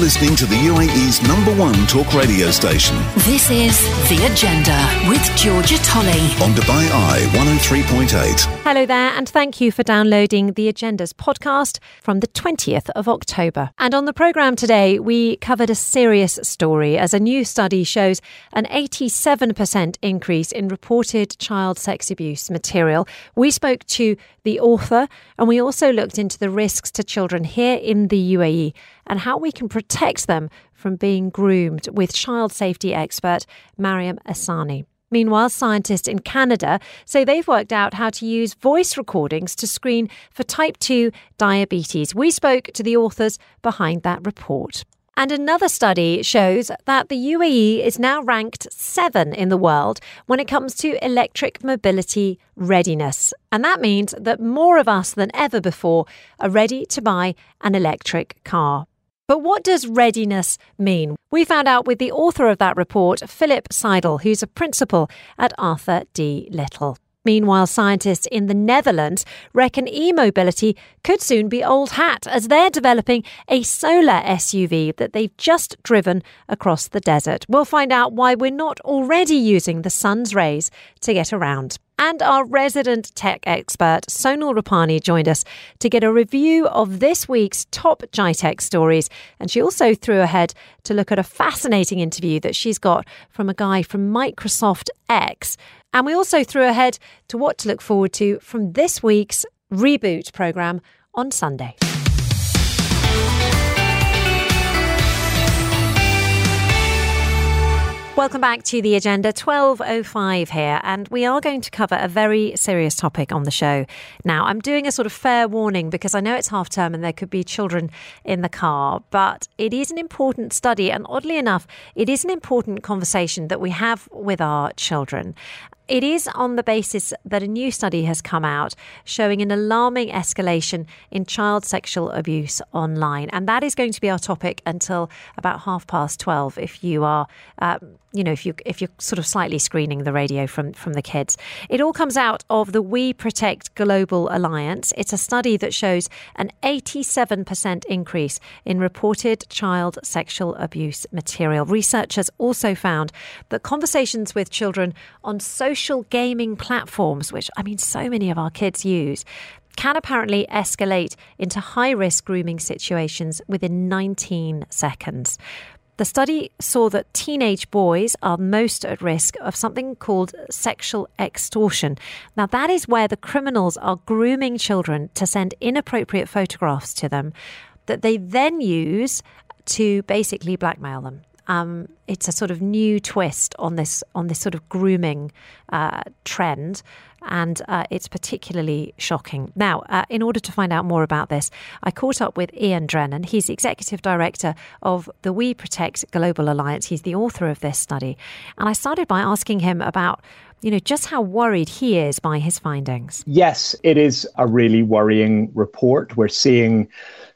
listening to the UAE's number one talk radio station. This is The Agenda with Georgia Tolley on Dubai Eye 103.8. Hello there, and thank you for downloading The Agenda's podcast from the 20th of October. And on the programme today, we covered a serious story as a new study shows an 87% increase in reported child sex abuse material. We spoke to the author, and we also looked into the risks to children here in the UAE and how we can protect them from being groomed with child safety expert Mariam Asani. Meanwhile, scientists in Canada say they've worked out how to use voice recordings to screen for type 2 diabetes. We spoke to the authors behind that report. And another study shows that the UAE is now ranked seven in the world when it comes to electric mobility readiness. And that means that more of us than ever before are ready to buy an electric car. But what does readiness mean? We found out with the author of that report, Philip Seidel, who's a principal at Arthur D. Little. Meanwhile, scientists in the Netherlands reckon e mobility could soon be old hat as they're developing a solar SUV that they've just driven across the desert. We'll find out why we're not already using the sun's rays to get around. And our resident tech expert, Sonal Rupani, joined us to get a review of this week's top GITEX stories. And she also threw ahead to look at a fascinating interview that she's got from a guy from Microsoft X. And we also threw ahead to what to look forward to from this week's Reboot programme on Sunday. Welcome back to the agenda 1205 here and we are going to cover a very serious topic on the show. Now, I'm doing a sort of fair warning because I know it's half term and there could be children in the car, but it is an important study and oddly enough, it is an important conversation that we have with our children. It is on the basis that a new study has come out showing an alarming escalation in child sexual abuse online. And that is going to be our topic until about half past 12 if you are. Um, you know, if you if you're sort of slightly screening the radio from from the kids, it all comes out of the WeProtect Global Alliance. It's a study that shows an 87% increase in reported child sexual abuse material. Researchers also found that conversations with children on social gaming platforms, which I mean, so many of our kids use, can apparently escalate into high risk grooming situations within 19 seconds. The study saw that teenage boys are most at risk of something called sexual extortion. Now, that is where the criminals are grooming children to send inappropriate photographs to them that they then use to basically blackmail them. Um, it's a sort of new twist on this on this sort of grooming uh, trend, and uh, it's particularly shocking. Now, uh, in order to find out more about this, I caught up with Ian Drennan. He's executive director of the WeProtect Global Alliance. He's the author of this study, and I started by asking him about you know, just how worried he is by his findings. Yes, it is a really worrying report. We're seeing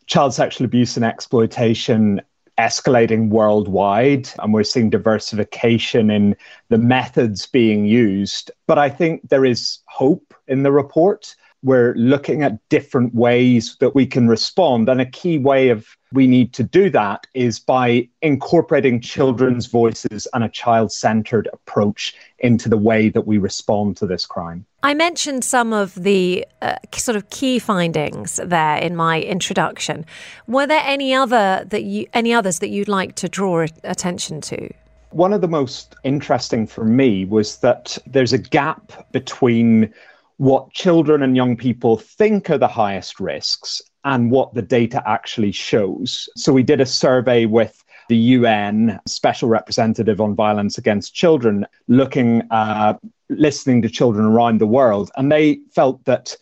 child sexual abuse and exploitation escalating worldwide and we're seeing diversification in the methods being used. But I think there is hope in the report. We're looking at different ways that we can respond. And a key way of we need to do that is by incorporating children's voices and a child centered approach into the way that we respond to this crime. I mentioned some of the uh, sort of key findings there in my introduction. Were there any other that you any others that you'd like to draw attention to? One of the most interesting for me was that there's a gap between what children and young people think are the highest risks and what the data actually shows. So we did a survey with the UN Special Representative on Violence Against Children, looking uh, listening to children around the world, and they felt that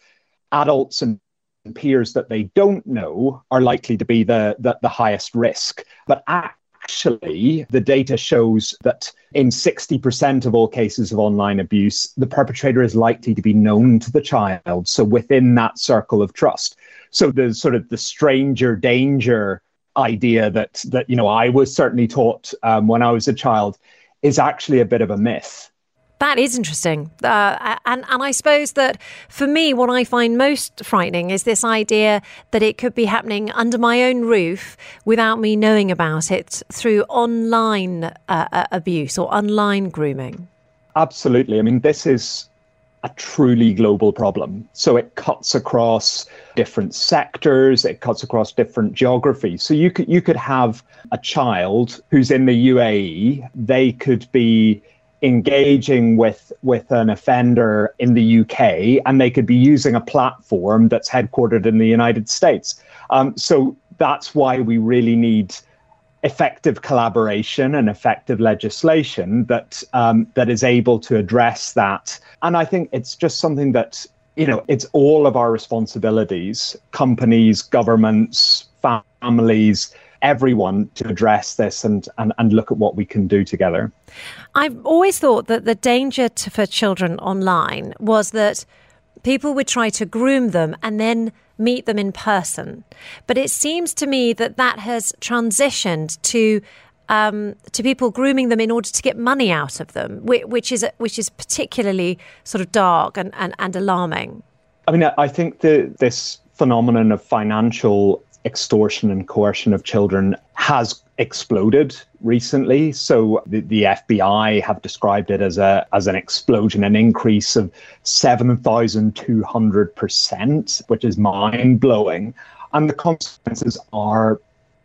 adults and peers that they don't know are likely to be the, the, the highest risk. But actually, the data shows that in 60% of all cases of online abuse, the perpetrator is likely to be known to the child. So within that circle of trust. So the sort of the stranger danger idea that that you know I was certainly taught um, when I was a child is actually a bit of a myth. That is interesting. Uh, and, and I suppose that for me, what I find most frightening is this idea that it could be happening under my own roof without me knowing about it through online uh, uh abuse or online grooming. Absolutely. I mean, this is a truly global problem. So it cuts across different sectors, it cuts across different geographies. So you could you could have a child who's in the UAE, they could be engaging with with an offender in the UK, and they could be using a platform that's headquartered in the United States. Um, so that's why we really need effective collaboration and effective legislation that um, that is able to address that. And I think it's just something that you know it's all of our responsibilities, companies, governments, families everyone to address this and, and, and look at what we can do together. I've always thought that the danger to, for children online was that people would try to groom them and then meet them in person. But it seems to me that that has transitioned to um, to people grooming them in order to get money out of them, which, is which is particularly sort of dark and, and, and alarming. I mean, I think the, this phenomenon of financial extortion and coercion of children has exploded recently. So the, the FBI have described it as a as an explosion, an increase of seven thousand two hundred percent, which is mind blowing. And the consequences are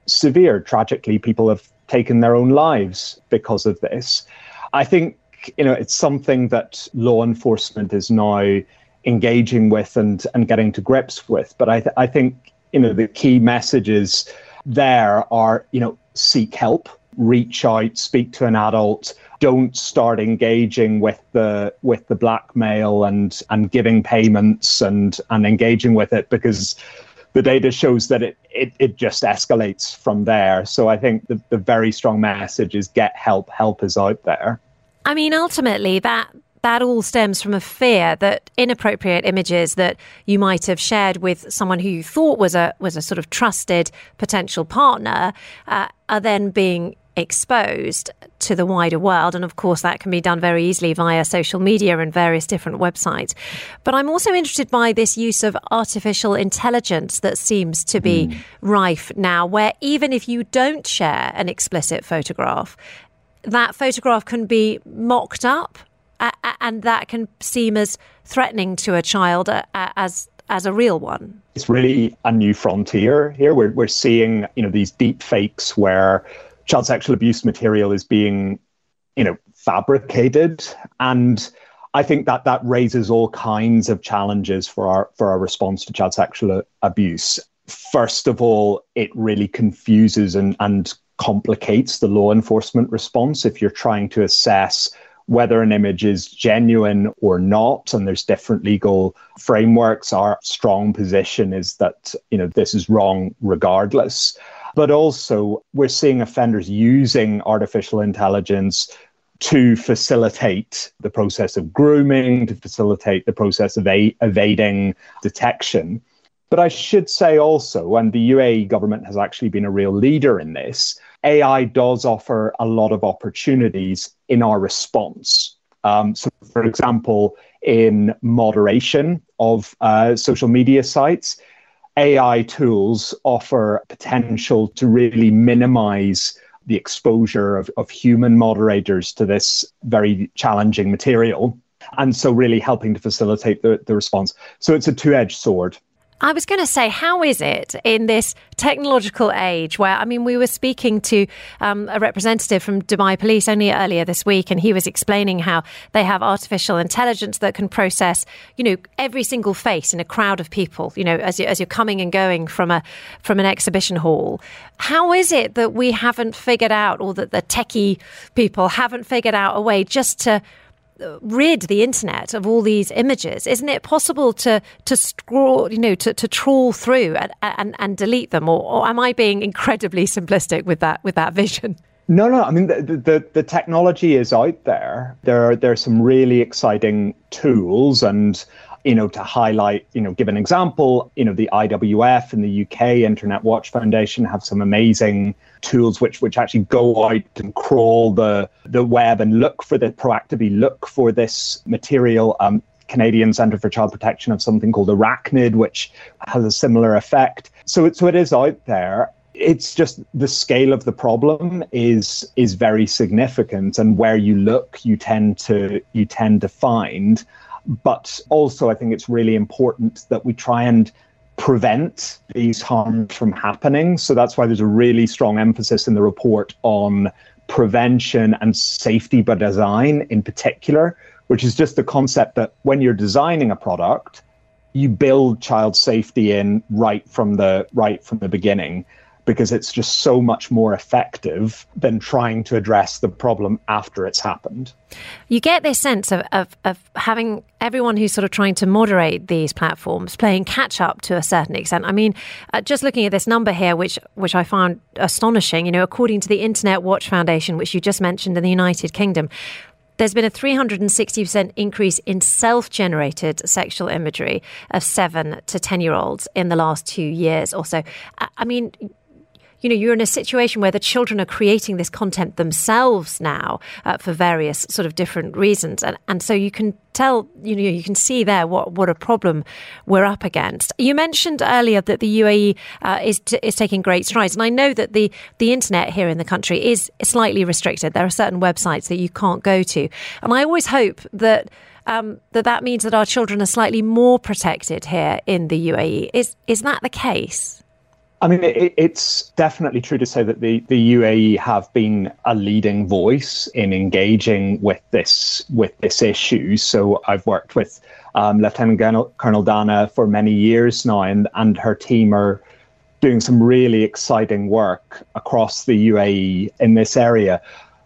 severe. Tragically, people have taken their own lives because of this. I think you know it's something that law enforcement is now engaging with and and getting to grips with. But I th- I think you know the key messages there are you know seek help reach out speak to an adult don't start engaging with the with the blackmail and and giving payments and and engaging with it because the data shows that it, it, it just escalates from there. So I think the, the very strong message is get help. Help is out there. I mean, ultimately, that that all stems from a fear that inappropriate images that you might have shared with someone who you thought was a was a sort of trusted potential partner uh, are then being exposed to the wider world. And of course, that can be done very easily via social media and various different websites. But I'm also interested by this use of artificial intelligence that seems to be mm. rife now, where even if you don't share an explicit photograph, that photograph can be mocked up and that can seem as threatening to a child uh, uh, as as a real one. It's really a new frontier here. We're we're seeing you know these deep fakes where child sexual abuse material is being you know fabricated and I think that that raises all kinds of challenges for our for our response to child sexual abuse. First of all, it really confuses and, and complicates the law enforcement response if you're trying to assess whether an image is genuine or not and there's different legal frameworks our strong position is that you know this is wrong regardless. But also we're seeing offenders using artificial intelligence to facilitate the process of grooming to facilitate the process of a- evading detection. But I should say also, and the UAE government has actually been a real leader in this, AI does offer a lot of opportunities in our response. Um, so, for example, in moderation of uh, social media sites, AI tools offer potential to really minimize the exposure of, of human moderators to this very challenging material. And so, really helping to facilitate the, the response. So, it's a two edged sword. I was going to say, how is it in this technological age where, I mean, we were speaking to um, a representative from Dubai Police only earlier this week, and he was explaining how they have artificial intelligence that can process, you know, every single face in a crowd of people, you know, as, you, as you're coming and going from a from an exhibition hall. How is it that we haven't figured out, or that the techie people haven't figured out a way just to rid the internet of all these images, isn't it possible to to scroll, you know, to, to trawl through and, and, and delete them, or, or am I being incredibly simplistic with that with that vision? No, no. I mean, the, the, the technology is out there. There are, there are some really exciting tools, and you know, to highlight, you know, give an example, you know, the IWF and the UK Internet Watch Foundation have some amazing tools which which actually go out and crawl the the web and look for the proactively look for this material. Um, Canadian Centre for Child Protection have something called Arachnid, which has a similar effect. So it, so it is out there. It's just the scale of the problem is is very significant, and where you look, you tend to you tend to find but also, I think it's really important that we try and prevent these harms from happening. So that's why there's a really strong emphasis in the report on prevention and safety by design in particular, which is just the concept that when you're designing a product, you build child safety in right from the right from the beginning because it's just so much more effective than trying to address the problem after it's happened. You get this sense of, of, of, having everyone who's sort of trying to moderate these platforms playing catch up to a certain extent. I mean, uh, just looking at this number here, which which I found astonishing, you know, according to the Internet Watch Foundation, which you just mentioned in the United Kingdom, there's been a 360% increase in self generated sexual imagery of seven to 10 year olds in the last two years or so. I mean, you know, you're in a situation where the children are creating this content themselves now uh, for various sort of different reasons. And, and so you can tell, you know, you can see there what, what a problem we're up against. You mentioned earlier that the UAE uh, is, t- is taking great strides. And I know that the, the internet here in the country is slightly restricted. There are certain websites that you can't go to. And I always hope that. Um, that that means that our children are slightly more protected here in the UAE. Is is that the case? I mean, it, it's definitely true to say that the, the UAE have been a leading voice in engaging with this with this issue. So I've worked with um, Lieutenant Colonel Dana for many years now, and, and her team are doing some really exciting work across the UAE in this area.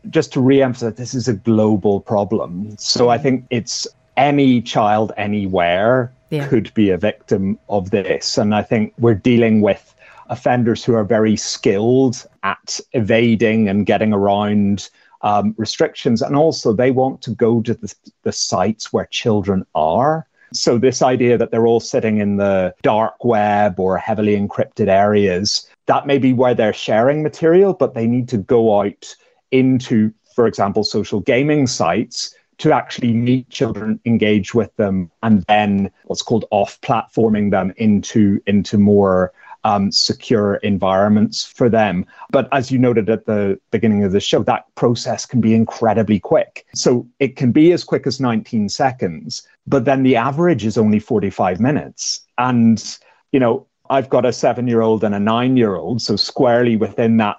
Just to re-emphasize, this is a global problem. So I think it's any child anywhere yeah. could be a victim of this, and I think we're dealing with offenders who are very skilled at evading and getting around um, restrictions. And also, they want to go to the, the sites where children are. So, this idea that they're all sitting in the dark web or heavily encrypted areas, that may be where they're sharing material, but they need to go out into, for example, social gaming sites to actually meet children, engage with them, and then what's called off platforming them into, into more um, secure environments for them. But as you noted at the beginning of the show, that process can be incredibly quick. So it can be as quick as 19 seconds, but then the average is only 45 minutes. And, you know, I've got a seven year old and a nine year old. So squarely within that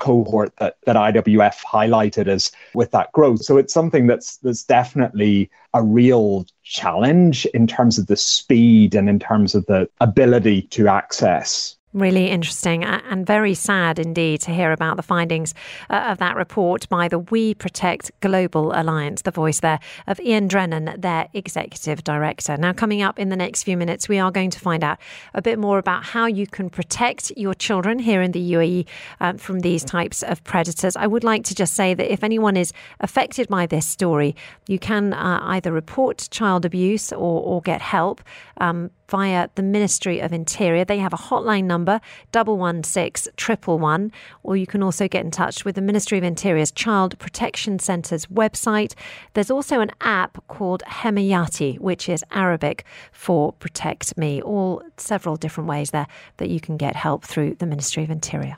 cohort that, that IWF highlighted as with that growth. So it's something that's that's definitely a real challenge in terms of the speed and in terms of the ability to access Really interesting and very sad indeed to hear about the findings uh, of that report by the WeProtect Global Alliance, the voice there of Ian Drennan, their executive director. Now, coming up in the next few minutes, we are going to find out a bit more about how you can protect your children here in the UAE um, from these types of predators. I would like to just say that if anyone is affected by this story, you can uh, either report child abuse or, or get help. Um, via the Ministry of Interior. They have a hotline number, double one six triple one, or you can also get in touch with the Ministry of Interior's Child Protection Centre's website. There's also an app called Hemayati, which is Arabic for Protect Me. All several different ways there that you can get help through the Ministry of Interior.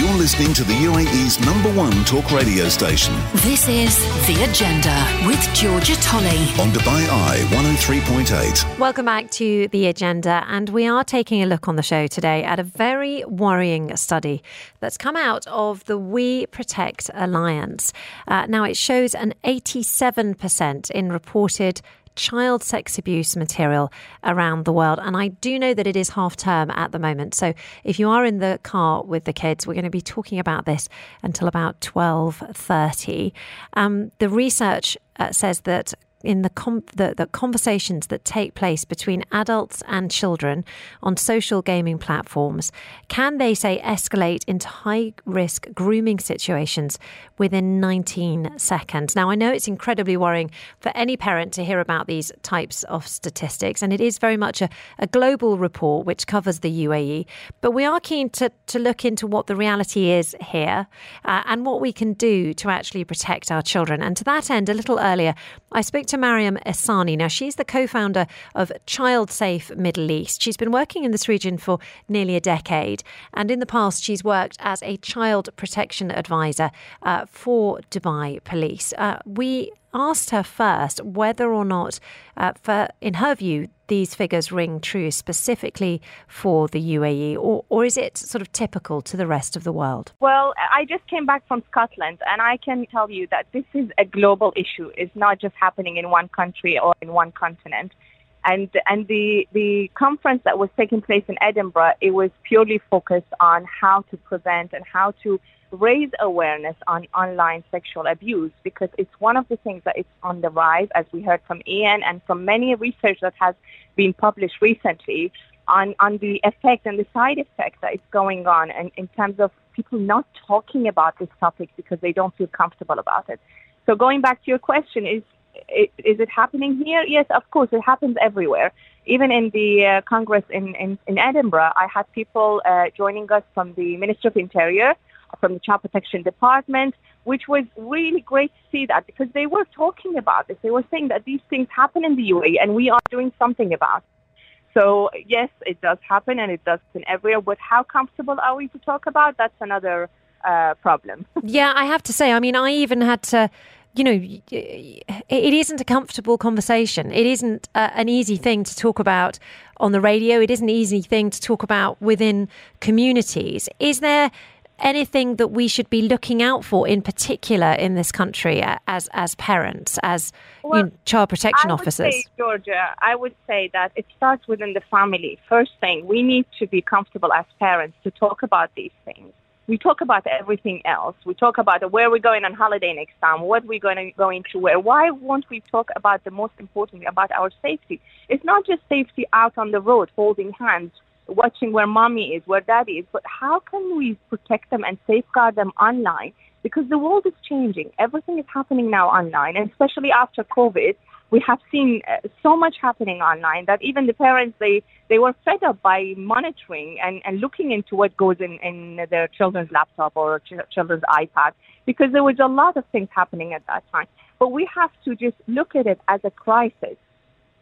You're listening to the UAE's number one talk radio station. This is The Agenda with Georgia Tolley on Dubai Eye 103.8. Welcome back to The Agenda, and we are taking a look on the show today at a very worrying study that's come out of the WeProtect Alliance. Uh, now, it shows an 87% in reported child sex abuse material around the world. And I do know that it is half term at the moment. So if you are in the car with the kids, we're going to be talking about this until about 12.30. Um, the research uh, says that in the, com- the, the conversations that take place between adults and children on social gaming platforms can they say escalate into high risk grooming situations within 19 seconds. Now I know it's incredibly worrying for any parent to hear about these types of statistics and it is very much a, a global report which covers the UAE, but we are keen to to look into what the reality is here uh, and what we can do to actually protect our children. And to that end, a little earlier, I spoke to Mariam Essani. Now, she's the co founder of Child Safe Middle East. She's been working in this region for nearly a decade. And in the past, she's worked as a child protection advisor uh, for Dubai Police. Uh, we asked her first whether or not, uh, for, in her view, these figures ring true specifically for the UAE, or, or is it sort of typical to the rest of the world? Well, I just came back from Scotland, and I can tell you that this is a global issue. It's not just happening in one country or in one continent. And and the the conference that was taking place in Edinburgh, it was purely focused on how to prevent and how to raise awareness on online sexual abuse because it's one of the things that is on the rise, as we heard from Ian and from many research that has been published recently on, on the effect and the side effects that is going on and in terms of people not talking about this topic because they don't feel comfortable about it. So going back to your question, is is it happening here? Yes, of course, it happens everywhere. Even in the uh, Congress in, in, in Edinburgh, I had people uh, joining us from the Ministry of Interior, from the Child Protection Department, which was really great to see that because they were talking about this. They were saying that these things happen in the UAE and we are doing something about it. So yes, it does happen and it does happen everywhere. But how comfortable are we to talk about? That's another uh, problem. yeah, I have to say. I mean, I even had to. You know, it isn't a comfortable conversation. It isn't uh, an easy thing to talk about on the radio. It isn't an easy thing to talk about within communities. Is there anything that we should be looking out for in particular in this country as as parents, as well, you know, child protection I officers? Say, Georgia, I would say that it starts within the family. First thing, we need to be comfortable as parents to talk about these things. We talk about everything else. We talk about where we're going on holiday next time, what we're going to going to wear. Why won't we talk about the most important about our safety? It's not just safety out on the road, holding hands watching where mommy is, where daddy is, but how can we protect them and safeguard them online? Because the world is changing. Everything is happening now online, and especially after COVID, we have seen uh, so much happening online that even the parents they they were fed up by monitoring and, and looking into what goes in, in their children's laptop or ch- children's iPad because there was a lot of things happening at that time. But we have to just look at it as a crisis,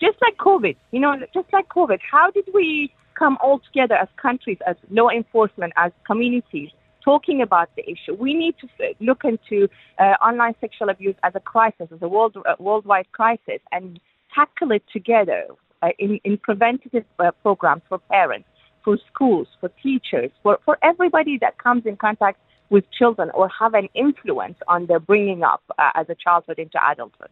just like COVID. You know, just like COVID. How did we come all together as countries, as law enforcement, as communities, talking about the issue. We need to look into uh, online sexual abuse as a crisis, as a world, uh, worldwide crisis, and tackle it together uh, in, in preventative uh, programs for parents, for schools, for teachers, for, for everybody that comes in contact with children or have an influence on their bringing up uh, as a childhood into adulthood.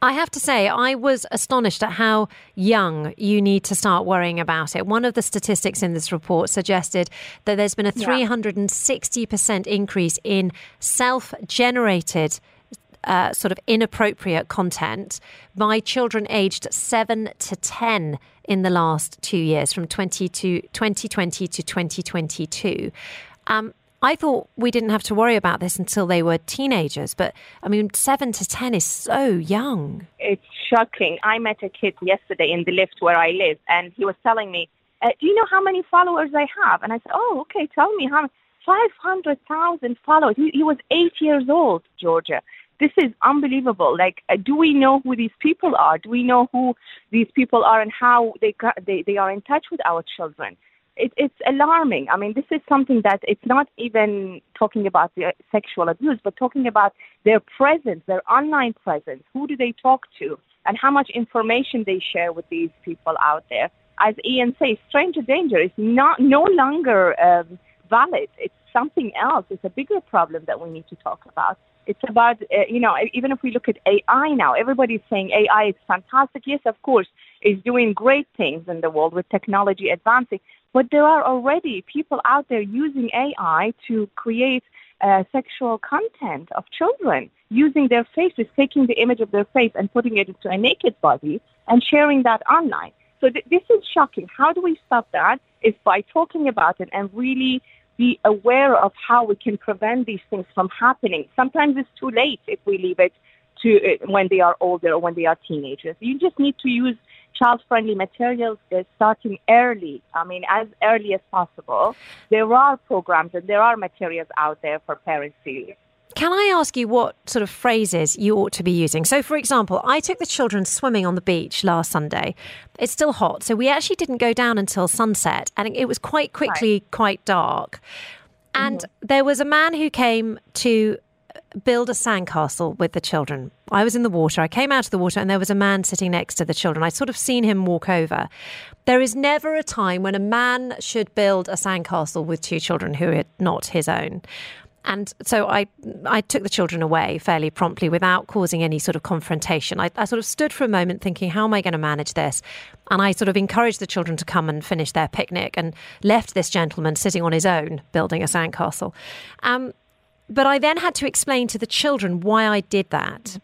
I have to say, I was astonished at how young you need to start worrying about it. One of the statistics in this report suggested that there's been a 360% increase in self generated. Uh, sort of inappropriate content by children aged 7 to 10 in the last two years, from 20 to 2020 to 2022. Um, I thought we didn't have to worry about this until they were teenagers, but I mean, seven to 10 is so young. It's shocking. I met a kid yesterday in the lift where I live, and he was telling me, uh, Do you know how many followers I have? And I said, Oh, okay, tell me how many—five hundred thousand followers. He, he was eight years old, Georgia. This is unbelievable. Like, uh, do we know who these people are? Do we know who these people are and how they, they, they are in touch with our children? It, it's alarming. I mean, this is something that it's not even talking about the sexual abuse, but talking about their presence, their online presence. Who do they talk to, and how much information they share with these people out there? As Ian says, stranger danger is not no longer um, valid. It's something else. It's a bigger problem that we need to talk about. It's about, uh, you know, even if we look at AI now, everybody's saying AI is fantastic. Yes, of course, it's doing great things in the world with technology advancing. But there are already people out there using AI to create uh, sexual content of children. using their faces, taking the image of their face and putting it into a naked body and sharing that online. So th- this is shocking. How do we stop that? Is by talking about it and really be aware of how we can prevent these things from happening. Sometimes it's too late if we leave it to uh, when they are older or when they are teenagers. You just need to use child-friendly materials uh, starting early. I mean, as early as possible. There are programs and there are materials out there for parents to use. Can I ask you what sort of phrases you ought to be using? So, for example, I took the children swimming on the beach last Sunday. It's still hot, so we actually didn't go down until sunset, and it was quite quickly right. quite dark. And mm-hmm. there was a man who came to build a sandcastle with the children. I was in the water. I came out of the water and there was a man sitting next to the children. I sort of seen him walk over. There is never a time when a man should build a sandcastle with two children who are not his own. And so I, I took the children away fairly promptly without causing any sort of confrontation. I, I sort of stood for a moment thinking, how am I going to manage this? And I sort of encouraged the children to come and finish their picnic and left this gentleman sitting on his own building a sandcastle. Um, but I then had to explain to the children why I did that.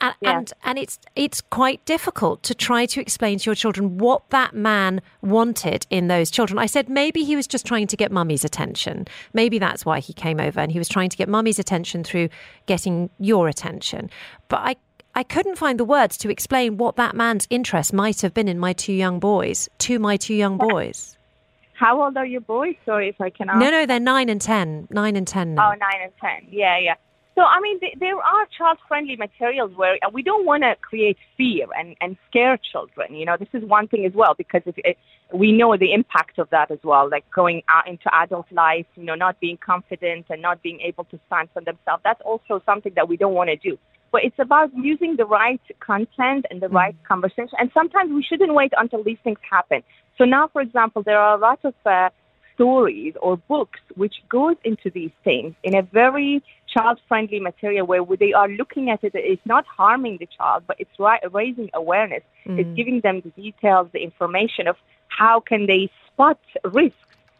And, yeah. and, and it's it's quite difficult to try to explain to your children what that man wanted in those children. I said maybe he was just trying to get mummy's attention. Maybe that's why he came over and he was trying to get mummy's attention through getting your attention. But I I couldn't find the words to explain what that man's interest might have been in my two young boys, to my two young boys. How old are your boys? Sorry if I can ask. No, no, they're nine and ten. Nine and ten now. Oh, nine and ten. Yeah, yeah. So, I mean, th- there are child-friendly materials where we don't want to create fear and, and scare children. You know, this is one thing as well because if it, we know the impact of that as well, like going out into adult life, you know, not being confident and not being able to stand for themselves. That's also something that we don't want to do. But it's about using the right content and the mm-hmm. right conversation. And sometimes we shouldn't wait until these things happen. So now, for example, there are a lot of uh, stories or books which goes into these things in a very child-friendly material where they are looking at it. It's not harming the child, but it's raising awareness. Mm. It's giving them the details, the information of how can they spot risks.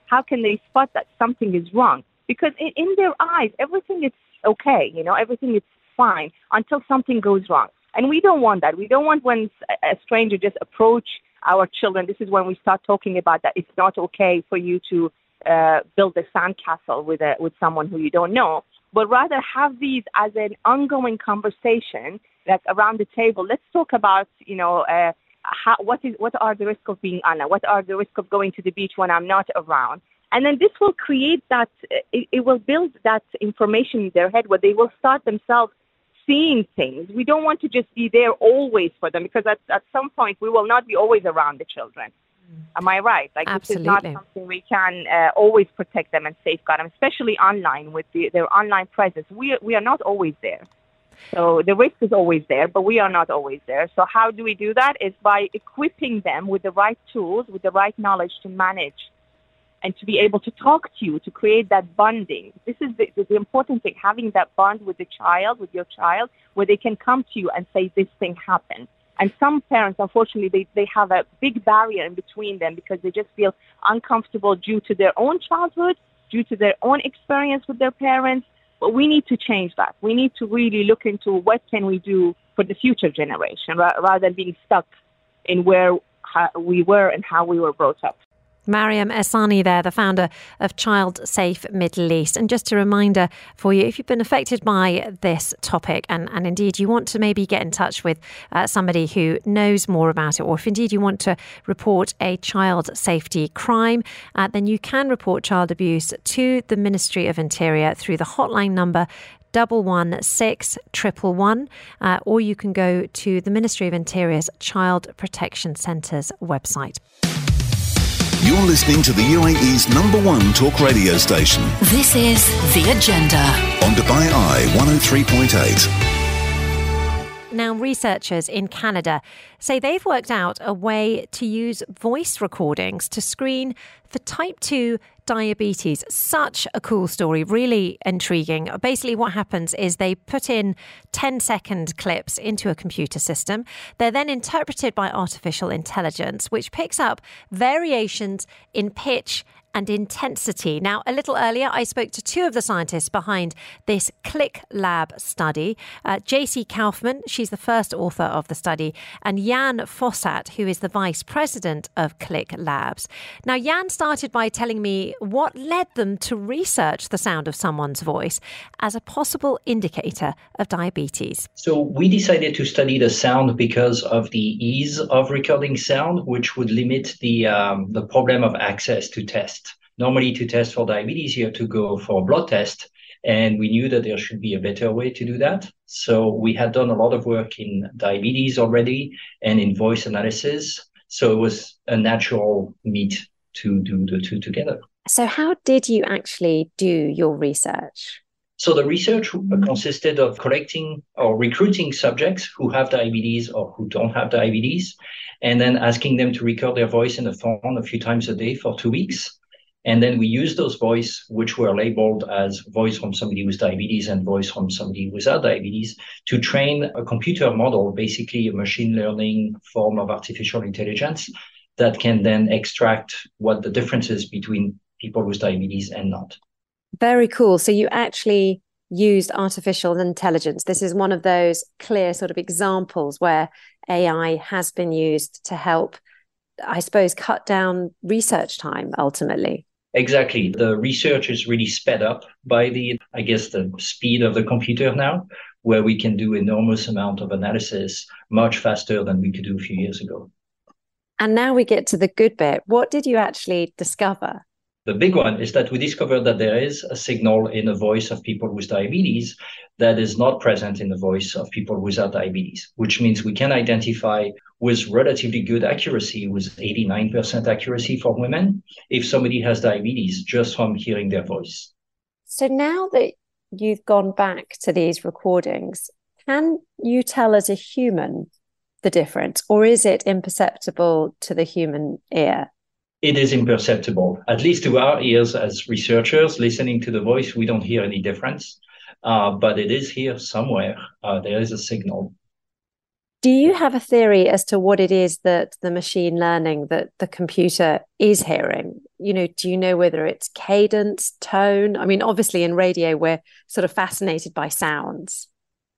How can they spot that something is wrong? Because in, in their eyes, everything is okay. You know, everything is fine until something goes wrong. And we don't want that. We don't want when a stranger just approach our children. This is when we start talking about that it's not okay for you to uh, build a sandcastle with a, with someone who you don't know, but rather have these as an ongoing conversation, like around the table. Let's talk about, you know, uh, how, what is what are the risks of being Anna? What are the risks of going to the beach when I'm not around? And then this will create that, it, it will build that information in their head where they will start themselves seeing things. We don't want to just be there always for them because at, at some point we will not be always around the children. Am I right? Like Absolutely. this is not something we can uh, always protect them and safeguard them, especially online with the, their online presence. We we are not always there. So the risk is always there, but we are not always there. So how do we do that? Is by equipping them with the right tools, with the right knowledge to manage and to be able to talk to you, to create that bonding. This is the, the, important thing, having that bond with the child, with your child, where they can come to you and say, this thing happened. And some parents, unfortunately, they, they have a big barrier in between them because they just feel uncomfortable due to their own childhood, due to their own experience with their parents. But we need to change that. We need to really look into what can we do for the future generation rather than being stuck in where we were and how we were brought up. Mariam Ehsani there, the founder of Child Safe Middle East. And just a reminder for you, if you've been affected by this topic and, and indeed you want to maybe get in touch with uh, somebody who knows more about it, or if indeed you want to report a child safety crime, uh, then you can report child abuse to the Ministry of Interior through the hotline number double one six triple one, uh, or you can go to the Ministry of Interior's Child Protection Centre's website. You're listening to the UAE's number one talk radio station. This is The Agenda. On Dubai Eye 103.8. Now, researchers in Canada say they've worked out a way to use voice recordings to screen for type 2 diabetes. Such a cool story, really intriguing. Basically, what happens is they put in 10 second clips into a computer system. They're then interpreted by artificial intelligence, which picks up variations in pitch and intensity. Now, a little earlier, I spoke to two of the scientists behind this Klick Lab study uh, Jaycee Kaufman, she's the first author of the study, and Yan Fossat, who is the vice president of Klick Labs. Now, Yan started by telling me what led them to research the sound of someone's voice as a possible indicator of diabetes. So, we decided to study the sound because of the ease of recording sound, which would limit the, um, the problem of access to tests. Normally, to test for diabetes, you have to go for a blood test. And we knew that there should be a better way to do that. So we had done a lot of work in diabetes already and in voice analysis. So it was a natural meet to do the two together. So, how did you actually do your research? So the research consisted of collecting or recruiting subjects who have diabetes or who don't have diabetes, and then asking them to record their voice in the phone a few times a day for two weeks. And then we use those voice, which were labeled as voice from somebody with diabetes and voice from somebody without diabetes, to train a computer model, basically a machine learning form of artificial intelligence that can then extract what the difference is between people with diabetes and not. Very cool. So you actually used artificial intelligence. This is one of those clear sort of examples where AI has been used to help, I suppose, cut down research time ultimately. Exactly. The research is really sped up by the, I guess, the speed of the computer now, where we can do enormous amount of analysis much faster than we could do a few years ago. And now we get to the good bit. What did you actually discover? The big one is that we discovered that there is a signal in the voice of people with diabetes that is not present in the voice of people without diabetes, which means we can identify with relatively good accuracy, with 89% accuracy for women, if somebody has diabetes just from hearing their voice. So now that you've gone back to these recordings, can you tell as a human the difference, or is it imperceptible to the human ear? It is imperceptible, at least to our ears as researchers listening to the voice. We don't hear any difference, uh, but it is here somewhere. Uh, there is a signal. Do you have a theory as to what it is that the machine learning that the computer is hearing? You know, do you know whether it's cadence, tone? I mean, obviously in radio, we're sort of fascinated by sounds.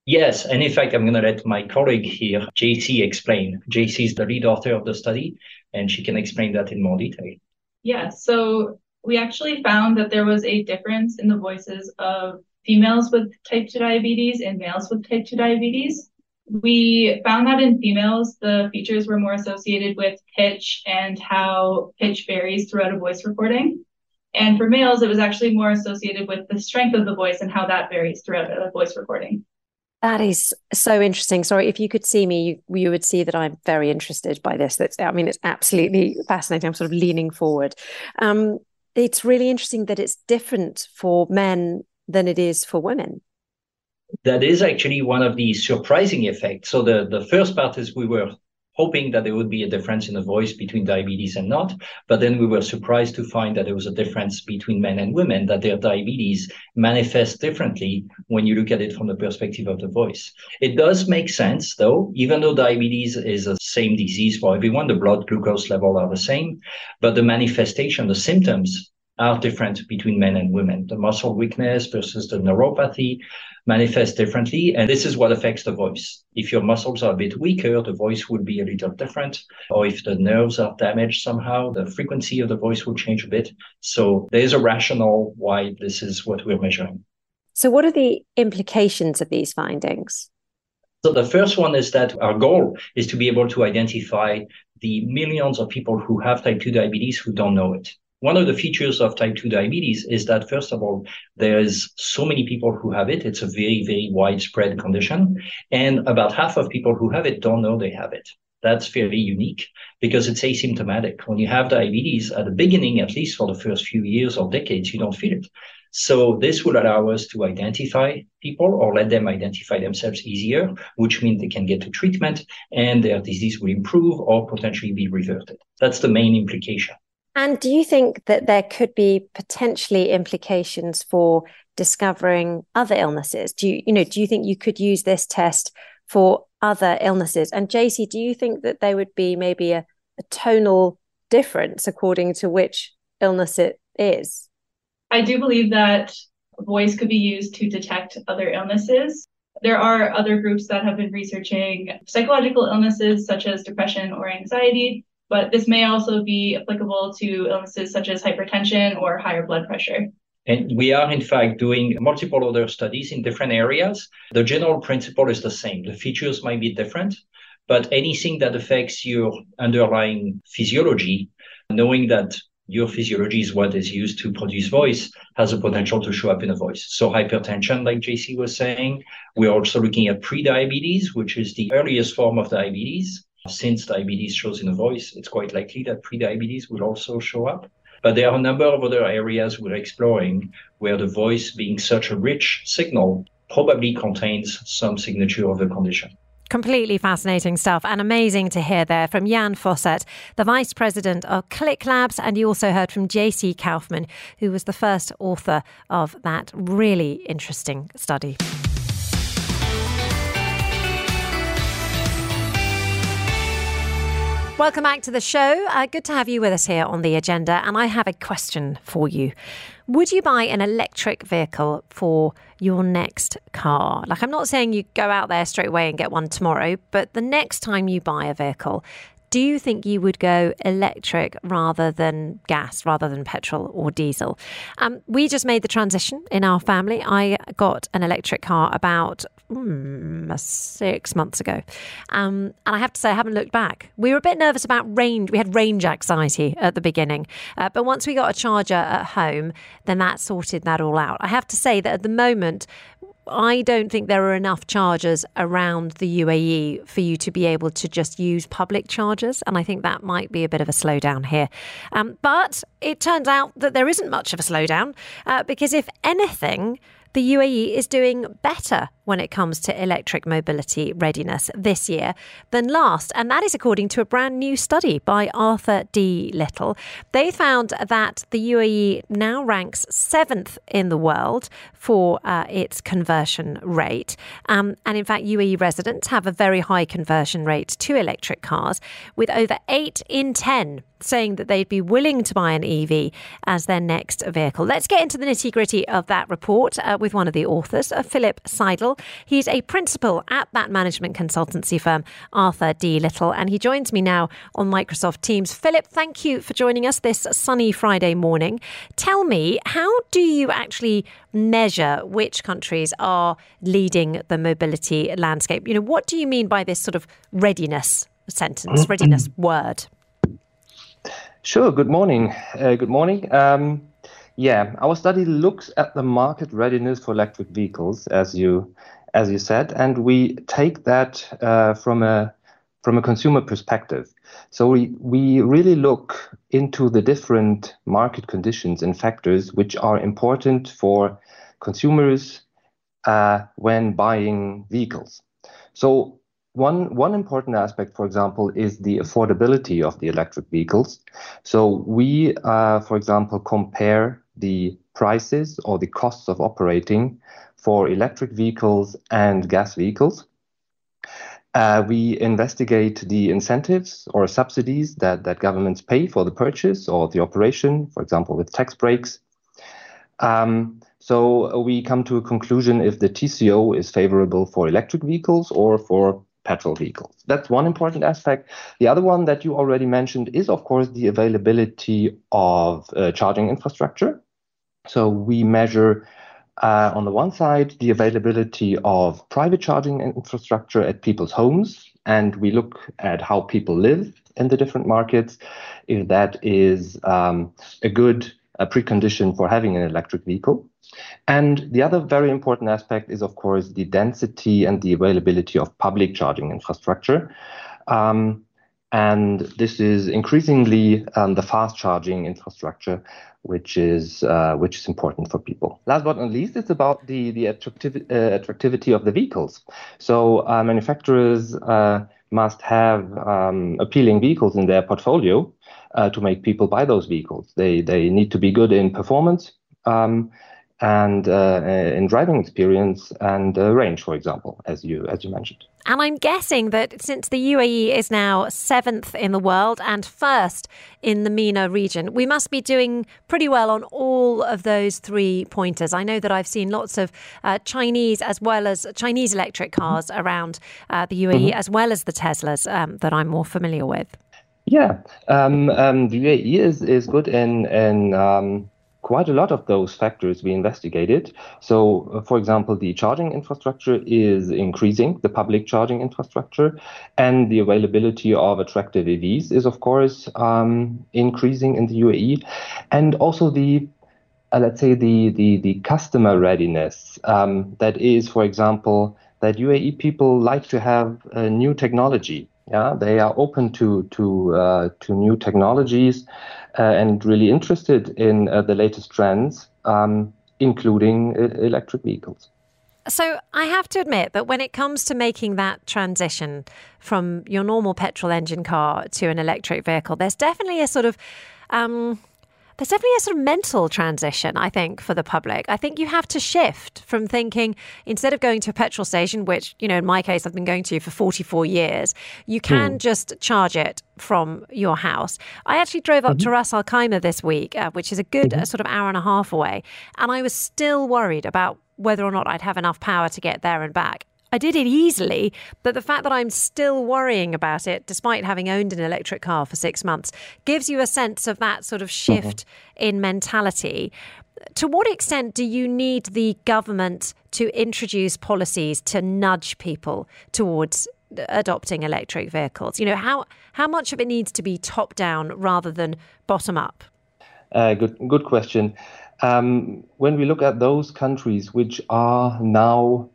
Yes, and in fact, I'm going to let my colleague here, Jaycee, explain. Jaycee is the lead author of the study, and she can explain that in more detail. Yeah, so we actually found that there was a difference in the voices of females with type 2 diabetes and males with type 2 diabetes. We found that in females, the features were more associated with pitch and how pitch varies throughout a voice recording. And for males, it was actually more associated with the strength of the voice and how that varies throughout a voice recording. That is so interesting. Sorry, if you could see me, you, you would see that I'm very interested by this. That's, I mean, it's absolutely fascinating. I'm sort of leaning forward. Um, it's really interesting that it's different for men than it is for women. That is actually one of the surprising effects. So the, the first part is we were hoping that there would be a difference in the voice between diabetes and not. But then we were surprised to find that there was a difference between men and women, that their diabetes manifests differently when you look at it from the perspective of the voice. It does make sense, though, even though diabetes is the same disease for everyone, the blood glucose level are the same, but the manifestation, the symptoms are different between men and women. The muscle weakness versus the neuropathy manifest differently. And this is what affects the voice. If your muscles are a bit weaker, the voice will be a little different. Or if the nerves are damaged somehow, the frequency of the voice will change a bit. So there's a rationale why this is what we're measuring. So, what are the implications of these findings? So, the first one is that our goal is to be able to identify the millions of people who have type 2 diabetes who don't know it. One of the features of type 2 diabetes is that, first of all, there's so many people who have it. It's a very, very widespread condition. And about half of people who have it don't know they have it. That's fairly unique because it's asymptomatic. When you have diabetes at the beginning, at least for the first few years or decades, you don't feel it. So this will allow us to identify people or let them identify themselves easier, which means they can get to treatment and their disease will improve or potentially be reverted. That's the main implication. And do you think that there could be potentially implications for discovering other illnesses? Do you, you know, do you think you could use this test for other illnesses? And Jaycee, do you think that there would be maybe a, a tonal difference according to which illness it is? I do believe that voice could be used to detect other illnesses. There are other groups that have been researching psychological illnesses such as depression or anxiety, but this may also be applicable to illnesses such as hypertension or higher blood pressure. And we are, in fact, doing multiple other studies in different areas. The general principle is the same. The features might be different, but anything that affects your underlying physiology, knowing that your physiology is what is used to produce voice, has a potential to show up in a voice. So hypertension, like Jaycee was saying, we're also looking at pre-diabetes, which is the earliest form of diabetes. Since diabetes shows in a voice, it's quite likely that pre-diabetes will also show up. But there are a number of other areas we're exploring where the voice, being such a rich signal, probably contains some signature of the condition. Completely fascinating stuff and amazing to hear there from Yan Fossat, the Vice President of Klick Labs. And you also heard from Jaycee Kaufman, who was the first author of that really interesting study. Welcome back to the show. Uh, good to have you with us here on the agenda. And I have a question for you. Would you buy an electric vehicle for your next car? Like, I'm not saying you go out there straight away and get one tomorrow, but the next time you buy a vehicle, do you think you would go electric rather than gas, rather than petrol or diesel? Um, we just made the transition in our family. I got an electric car about mm, six months ago. Um, and I have to say, I haven't looked back. We were a bit nervous about range. We had range anxiety at the beginning. Uh, but once we got a charger at home, then that sorted that all out. I have to say that at the moment, I don't think there are enough chargers around the UAE for you to be able to just use public chargers. And I think that might be a bit of a slowdown here. Um, but it turns out that there isn't much of a slowdown uh, because, if anything, the UAE is doing better when it comes to electric mobility readiness this year than last. And that is according to a brand new study by Arthur D. Little. They found that the UAE now ranks seventh in the world for uh, its conversion rate. Um, and in fact, UAE residents have a very high conversion rate to electric cars, with over 8 in 10 saying that they'd be willing to buy an EV as their next vehicle. Let's get into the nitty gritty of that report uh, with one of the authors, uh, Philip Seidel. He's a principal at that management consultancy firm, Arthur D. Little, and he joins me now on Microsoft Teams. Philip, thank you for joining us this sunny Friday morning. Tell me, how do you actually measure which countries are leading the mobility landscape? You know, what do you mean by this sort of readiness sentence, readiness word? Sure. Good morning. Uh, good morning. Um, yeah, our study looks at the market readiness for electric vehicles, as you as you said, and we take that uh, from a from a consumer perspective. So we we really look into the different market conditions and factors which are important for consumers uh, when buying vehicles. So one one important aspect, for example, is the affordability of the electric vehicles. So we, uh, for example, compare the prices or the costs of operating for electric vehicles and gas vehicles. Uh, we investigate the incentives or subsidies that, that governments pay for the purchase or the operation, for example, with tax breaks. Um, so we come to a conclusion if the TCO is favorable for electric vehicles or for petrol vehicles. That's one important aspect. The other one that you already mentioned is, of course, the availability of uh, charging infrastructure. So we measure uh, on the one side, the availability of private charging infrastructure at people's homes, and we look at how people live in the different markets, if that is um, a good a precondition for having an electric vehicle. And the other very important aspect is, of course, the density and the availability of public charging infrastructure. Um, and this is increasingly um, the fast charging infrastructure, which is uh, which is important for people. Last but not least, it's about the the attractiv- uh, attractivity of the vehicles. So uh, manufacturers uh, must have um, appealing vehicles in their portfolio uh, to make people buy those vehicles. They they need to be good in performance. Um, and uh, in driving experience and uh, range, for example, as you as you mentioned. And I'm guessing that since the UAE is now seventh in the world and first in the MENA region, we must be doing pretty well on all of those three pointers. I know that I've seen lots of uh, Chinese as well as Chinese electric cars mm-hmm. around uh, the UAE, mm-hmm. as well as the Teslas um, that I'm more familiar with. Yeah, um, um, the UAE is, is good in in um, quite a lot of those factors we investigated. So, uh, for example, the charging infrastructure is increasing, the public charging infrastructure, and the availability of attractive EVs is, of course, um, increasing in the UAE, and also the uh, let's say the the the customer readiness um, that is, for example, that UAE people like to have uh, new technology. Yeah, they are open to to uh, to new technologies uh, and really interested in uh, the latest trends, um, including electric vehicles. So I have to admit that when it comes to making that transition from your normal petrol engine car to an electric vehicle, there's definitely a sort of um, there's definitely a sort of mental transition, I think, for the public. I think you have to shift from thinking instead of going to a petrol station, which, you know, in my case, I've been going to for 44 years, you can mm. just charge it from your house. I actually drove up mm-hmm. to Ras Al Khaimah this week, uh, which is a good mm-hmm. uh, sort of hour and a half away, and I was still worried about whether or not I'd have enough power to get there and back. I did it easily, but the fact that I'm still worrying about it, despite having owned an electric car for six months, gives you a sense of that sort of mm-hmm. shift mm-hmm. in mentality. To what extent do you need the government to introduce policies to nudge people towards adopting electric vehicles? You know, how, how much of it needs to be top down rather than bottom up? Uh, good, good question. Um, when we look at those countries which are now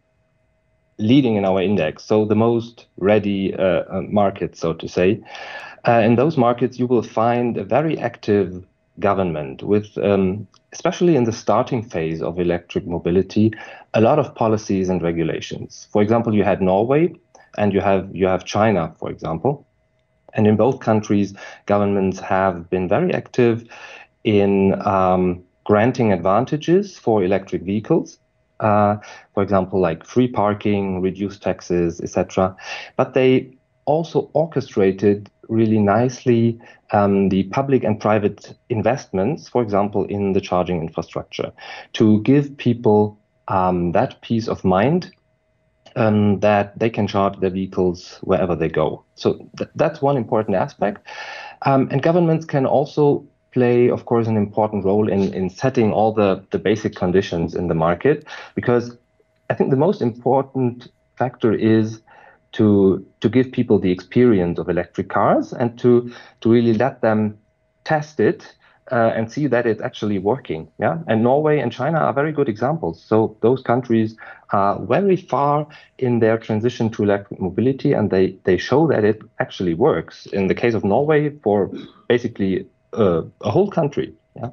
leading in our index, so the most ready uh, uh, markets, so to say. Uh, in those markets, you will find a very active government with, um, especially in the starting phase of electric mobility, a lot of policies and regulations. For example, you had Norway and you have you have China, for example. And in both countries, governments have been very active in um, granting advantages for electric vehicles uh, for example, like free parking, reduced taxes, etc. But they also orchestrated really nicely um, the public and private investments, for example, in the charging infrastructure, to give people um, that peace of mind um, that they can charge their vehicles wherever they go. So th- that's one important aspect. Um, and governments can also play, of course, an important role in, in setting all the, the basic conditions in the market because I think the most important factor is to to give people the experience of electric cars and to to really let them test it uh, and see that it's actually working. Yeah, and Norway and China are very good examples. So those countries are very far in their transition to electric mobility, and they they show that it actually works. In the case of Norway, for basically uh, a whole country. Yeah.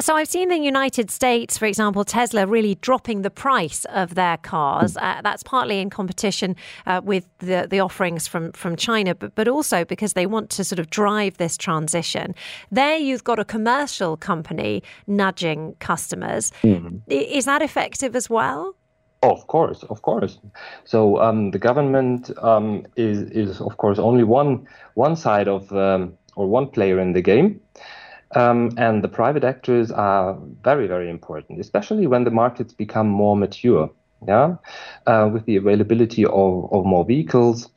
So I've seen the United States, for example, Tesla really dropping the price of their cars. Uh, that's partly in competition uh, with the, the offerings from, from China, but, but also because they want to sort of drive this transition. There you've got a commercial company nudging customers. Mm-hmm. Is that effective as well? of course, of course. So um, the government um, is is of course only one one side of um, or one player in the game. Um, and the private actors are very, very important, especially when the markets become more mature. Yeah, uh, with the availability of, of more vehicles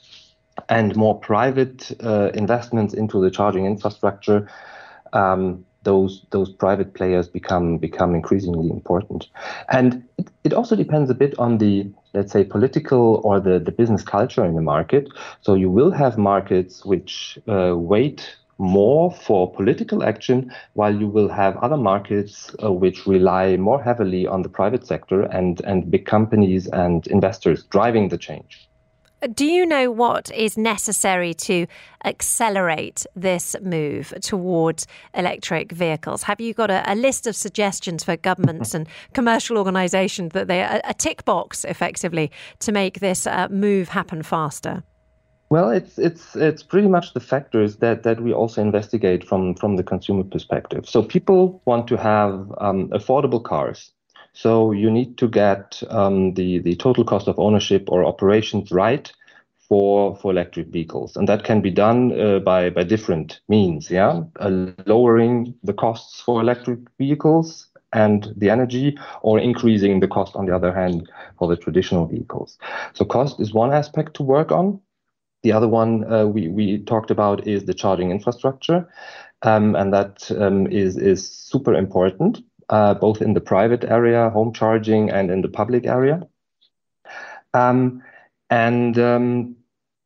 and more private uh, investments into the charging infrastructure, um, those those private players become become increasingly important. And it, it also depends a bit on the let's say political or the, the business culture in the market. So you will have markets which uh, wait more for political action, while you will have other markets uh, which rely more heavily on the private sector and, and big companies and investors driving the change. Do you know what is necessary to accelerate this move towards electric vehicles? Have you got a, a list of suggestions for governments and commercial organisations that they are a tick box effectively to make this uh, move happen faster? Well, it's it's it's pretty much the factors that that we also investigate from from the consumer perspective. So people want to have um, affordable cars. So you need to get um, the the total cost of ownership or operations right for for electric vehicles, and that can be done uh, by by different means. Yeah, uh, lowering the costs for electric vehicles and the energy, or increasing the cost on the other hand for the traditional vehicles. So cost is one aspect to work on. The other one uh, we we talked about is the charging infrastructure, um, and that um, is is super important. Uh, both in the private area, home charging, and in the public area. Um, and um,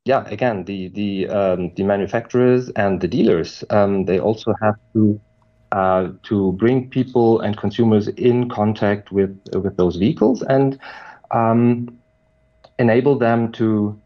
yeah, again, the the um, the manufacturers and the dealers um, they also have to uh, to bring people and consumers in contact with with those vehicles and enable them to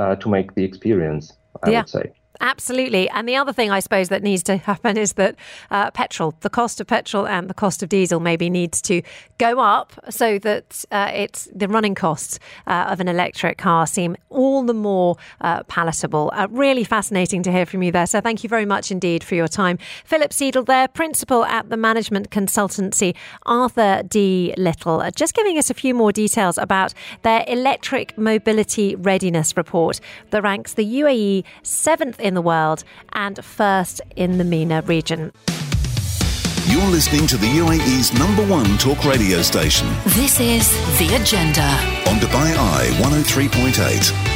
uh, to make the experience. I yeah. would say. Absolutely. And the other thing I suppose that needs to happen is that uh, petrol, the cost of petrol and the cost of diesel maybe needs to go up so that uh, it's the running costs uh, of an electric car seem all the more uh, palatable. Uh, really fascinating to hear from you there. So thank you very much indeed for your time. Philip Seidel there, principal at the management consultancy Arthur D. Little, uh, just giving us a few more details about their electric mobility readiness report that ranks the UAE seventh in in the world and first in the MENA region. You're listening to the UAE's number one talk radio station. This is The Agenda. On Dubai Eye 103.8.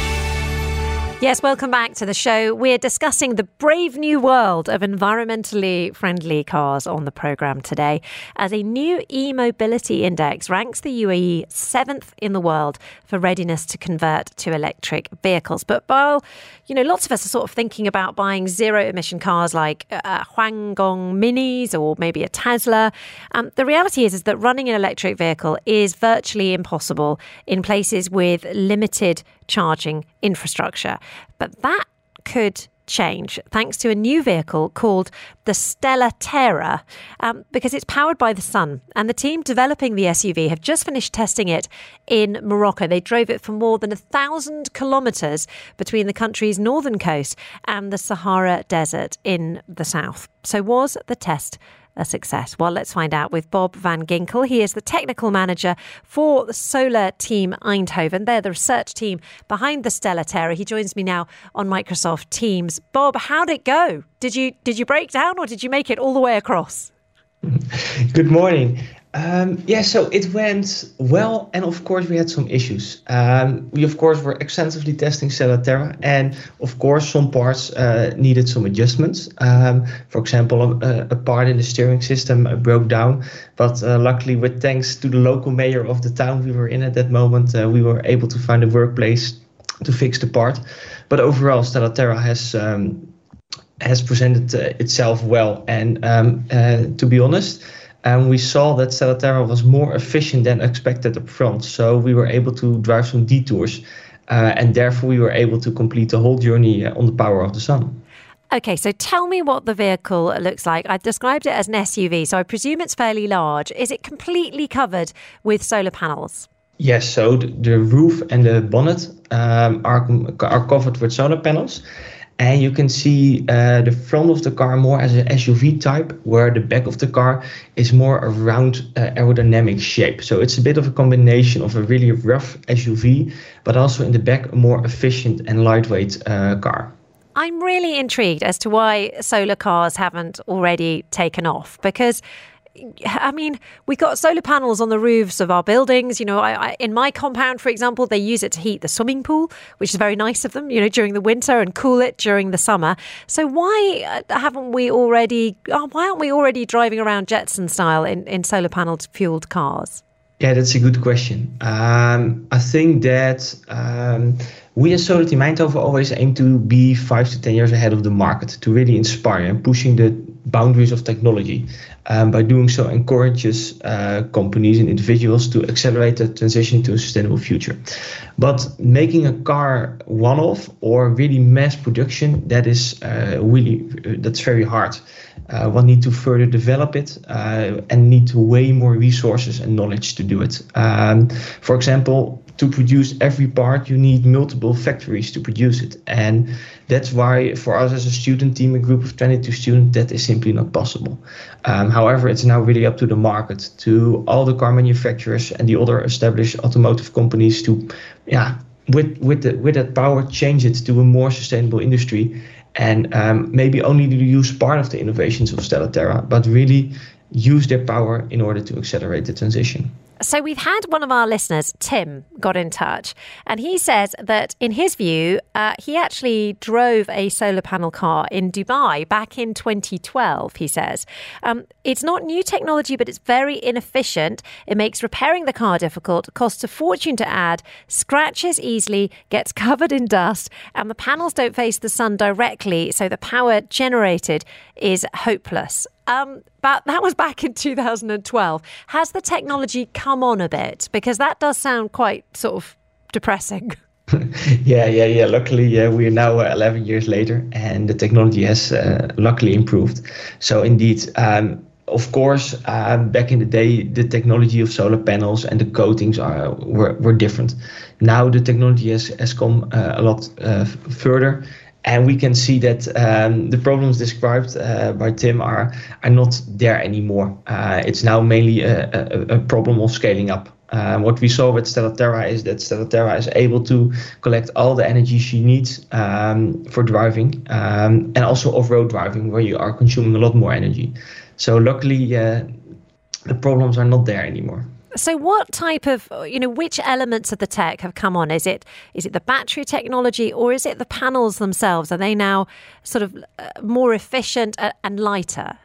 Yes, welcome back to the show. We're discussing the brave new world of environmentally friendly cars on the programme today as a new e mobility index ranks the UAE seventh in the world for readiness to convert to electric vehicles. But while, you know, lots of us are sort of thinking about buying zero emission cars like uh, Hongguang Minis or maybe a Tesla, um, the reality is, is that running an electric vehicle is virtually impossible in places with limited charging infrastructure. But that could change thanks to a new vehicle called the Stella Terra um, because it's powered by the sun. And the team developing the SUV have just finished testing it in Morocco. They drove it for more than a thousand kilometres between the country's northern coast and the Sahara Desert in the south. So, was the test a success? Well, let's find out with Bob Van Ginkel. He is the technical manager for the Solar Team Eindhoven. They're the research team behind the Stella Terra. He joins me now on Microsoft Teams. Bob, how did it go? Did you did you break down or did you make it all the way across? Good morning. Um, yeah, so it went well, and of course we had some issues. Um, we of course were extensively testing Stella Terra, and of course some parts uh, needed some adjustments. Um, for example, a, a, part in the steering system uh, broke down, but uh, luckily, with thanks to the local mayor of the town we were in at that moment, uh, we were able to find a workplace to fix the part. But overall, Stella Terra has um, has presented uh, itself well, and um, uh, to be honest and we saw that Stella Terra was more efficient than expected up front. So we were able to drive some detours, uh, and therefore we were able to complete the whole journey uh, on the power of the sun. Okay, so tell me what the vehicle looks like. I've described it as an SUV, so I presume it's fairly large. Is it completely covered with solar panels? Yes, so the roof and the bonnet um, are, are covered with solar panels and you can see uh, the front of the car more as an SUV type, where the back of the car is more a round uh, aerodynamic shape. So it's a bit of a combination of a really rough SUV, but also in the back a more efficient and lightweight uh, car. I'm really intrigued as to why solar cars haven't already taken off because I mean, we got solar panels on the roofs of our buildings. You know, I, I, in my compound, for example, they use it to heat the swimming pool, which is very nice of them, you know, during the winter and cool it during the summer. So why uh, haven't we already, oh, why aren't we already driving around Jetson style in, in solar paneled fueled cars? Yeah, that's a good question. Um, I think that um, we as Solar Team Eindhoven always aim to be five to 10 years ahead of the market to really inspire and pushing the boundaries of technology. Um, by doing so, encourages uh, companies and individuals to accelerate the transition to a sustainable future. But making a car one-off or really mass production, that is uh, really uh, that's very hard. Uh, one need to further develop it uh, and need to way more resources and knowledge to do it. Um, for example, to produce every part, you need multiple factories to produce it. And that's why, for us as a student team, a group of 22 students, that is simply not possible. Um, however, it's now really up to the market, to all the car manufacturers and the other established automotive companies to, yeah, with with the, with that power, change it to a more sustainable industry, and um, maybe only to use part of the innovations of Stella Terra, but really use their power in order to accelerate the transition. So we've had one of our listeners, Tim, got in touch, and he says that in his view, uh, he actually drove a solar panel car in Dubai back in 2012. He says um, it's not new technology, but it's very inefficient. It makes repairing the car difficult, costs a fortune to add, scratches easily, gets covered in dust, and the panels don't face the sun directly, so the power generated is hopeless. Um, but that was back in 2012. Has the technology come on a bit? Because that does sound quite sort of depressing. yeah, yeah, yeah. Luckily, yeah, we are now uh, 11 years later, and the technology has uh, luckily improved. So, indeed, um, of course, uh, back in the day, the technology of solar panels and the coatings are were, were different. Now, the technology has, has come uh, a lot uh, further and we can see that um, the problems described uh, by Tim are are not there anymore. Uh, it's now mainly a, a, a, problem of scaling up. Uh, what we saw with Stella Terra is that Stella Terra is able to collect all the energy she needs um, for driving um, and also off-road driving, where you are consuming a lot more energy. So luckily, uh, the problems are not there anymore. So, what type of, you know, which elements of the tech have come on? Is it is it the battery technology or is it the panels themselves? Are they now sort of uh, more efficient and lighter?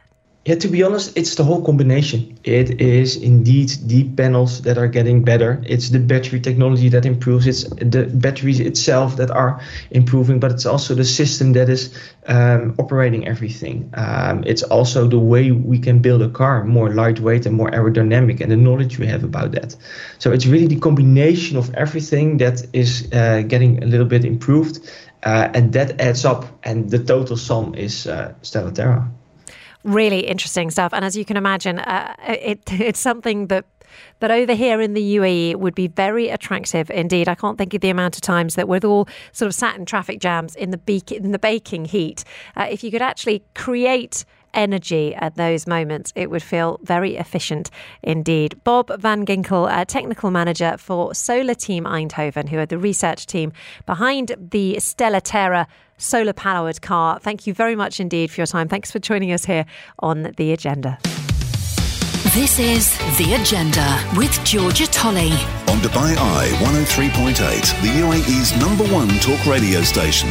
Yeah, to be honest, it's the whole combination. It is indeed the panels that are getting better. It's the battery technology that improves. It's the batteries itself that are improving, but it's also the system that is um, operating everything. Um, it's also the way we can build a car more lightweight and more aerodynamic, and the knowledge we have about that. So it's really the combination of everything that is uh, getting a little bit improved, uh, and that adds up, and the total sum is uh, Stella Terra really interesting stuff. And as you can imagine, uh, it, it's something that that over here in the UAE would be very attractive indeed. I can't think of the amount of times that we're all sort of sat in traffic jams in the beak, in the baking heat. Uh, if you could actually create energy at those moments, it would feel very efficient indeed. Bob Van Ginkel, uh, technical manager for Solar Team Eindhoven, who are the research team behind the Stella Terra solar powered car. Thank you very much indeed for your time. Thanks for joining us here on The Agenda. This is The Agenda with Georgia Tolley. On Dubai Eye 103.8, the UAE's number one talk radio station.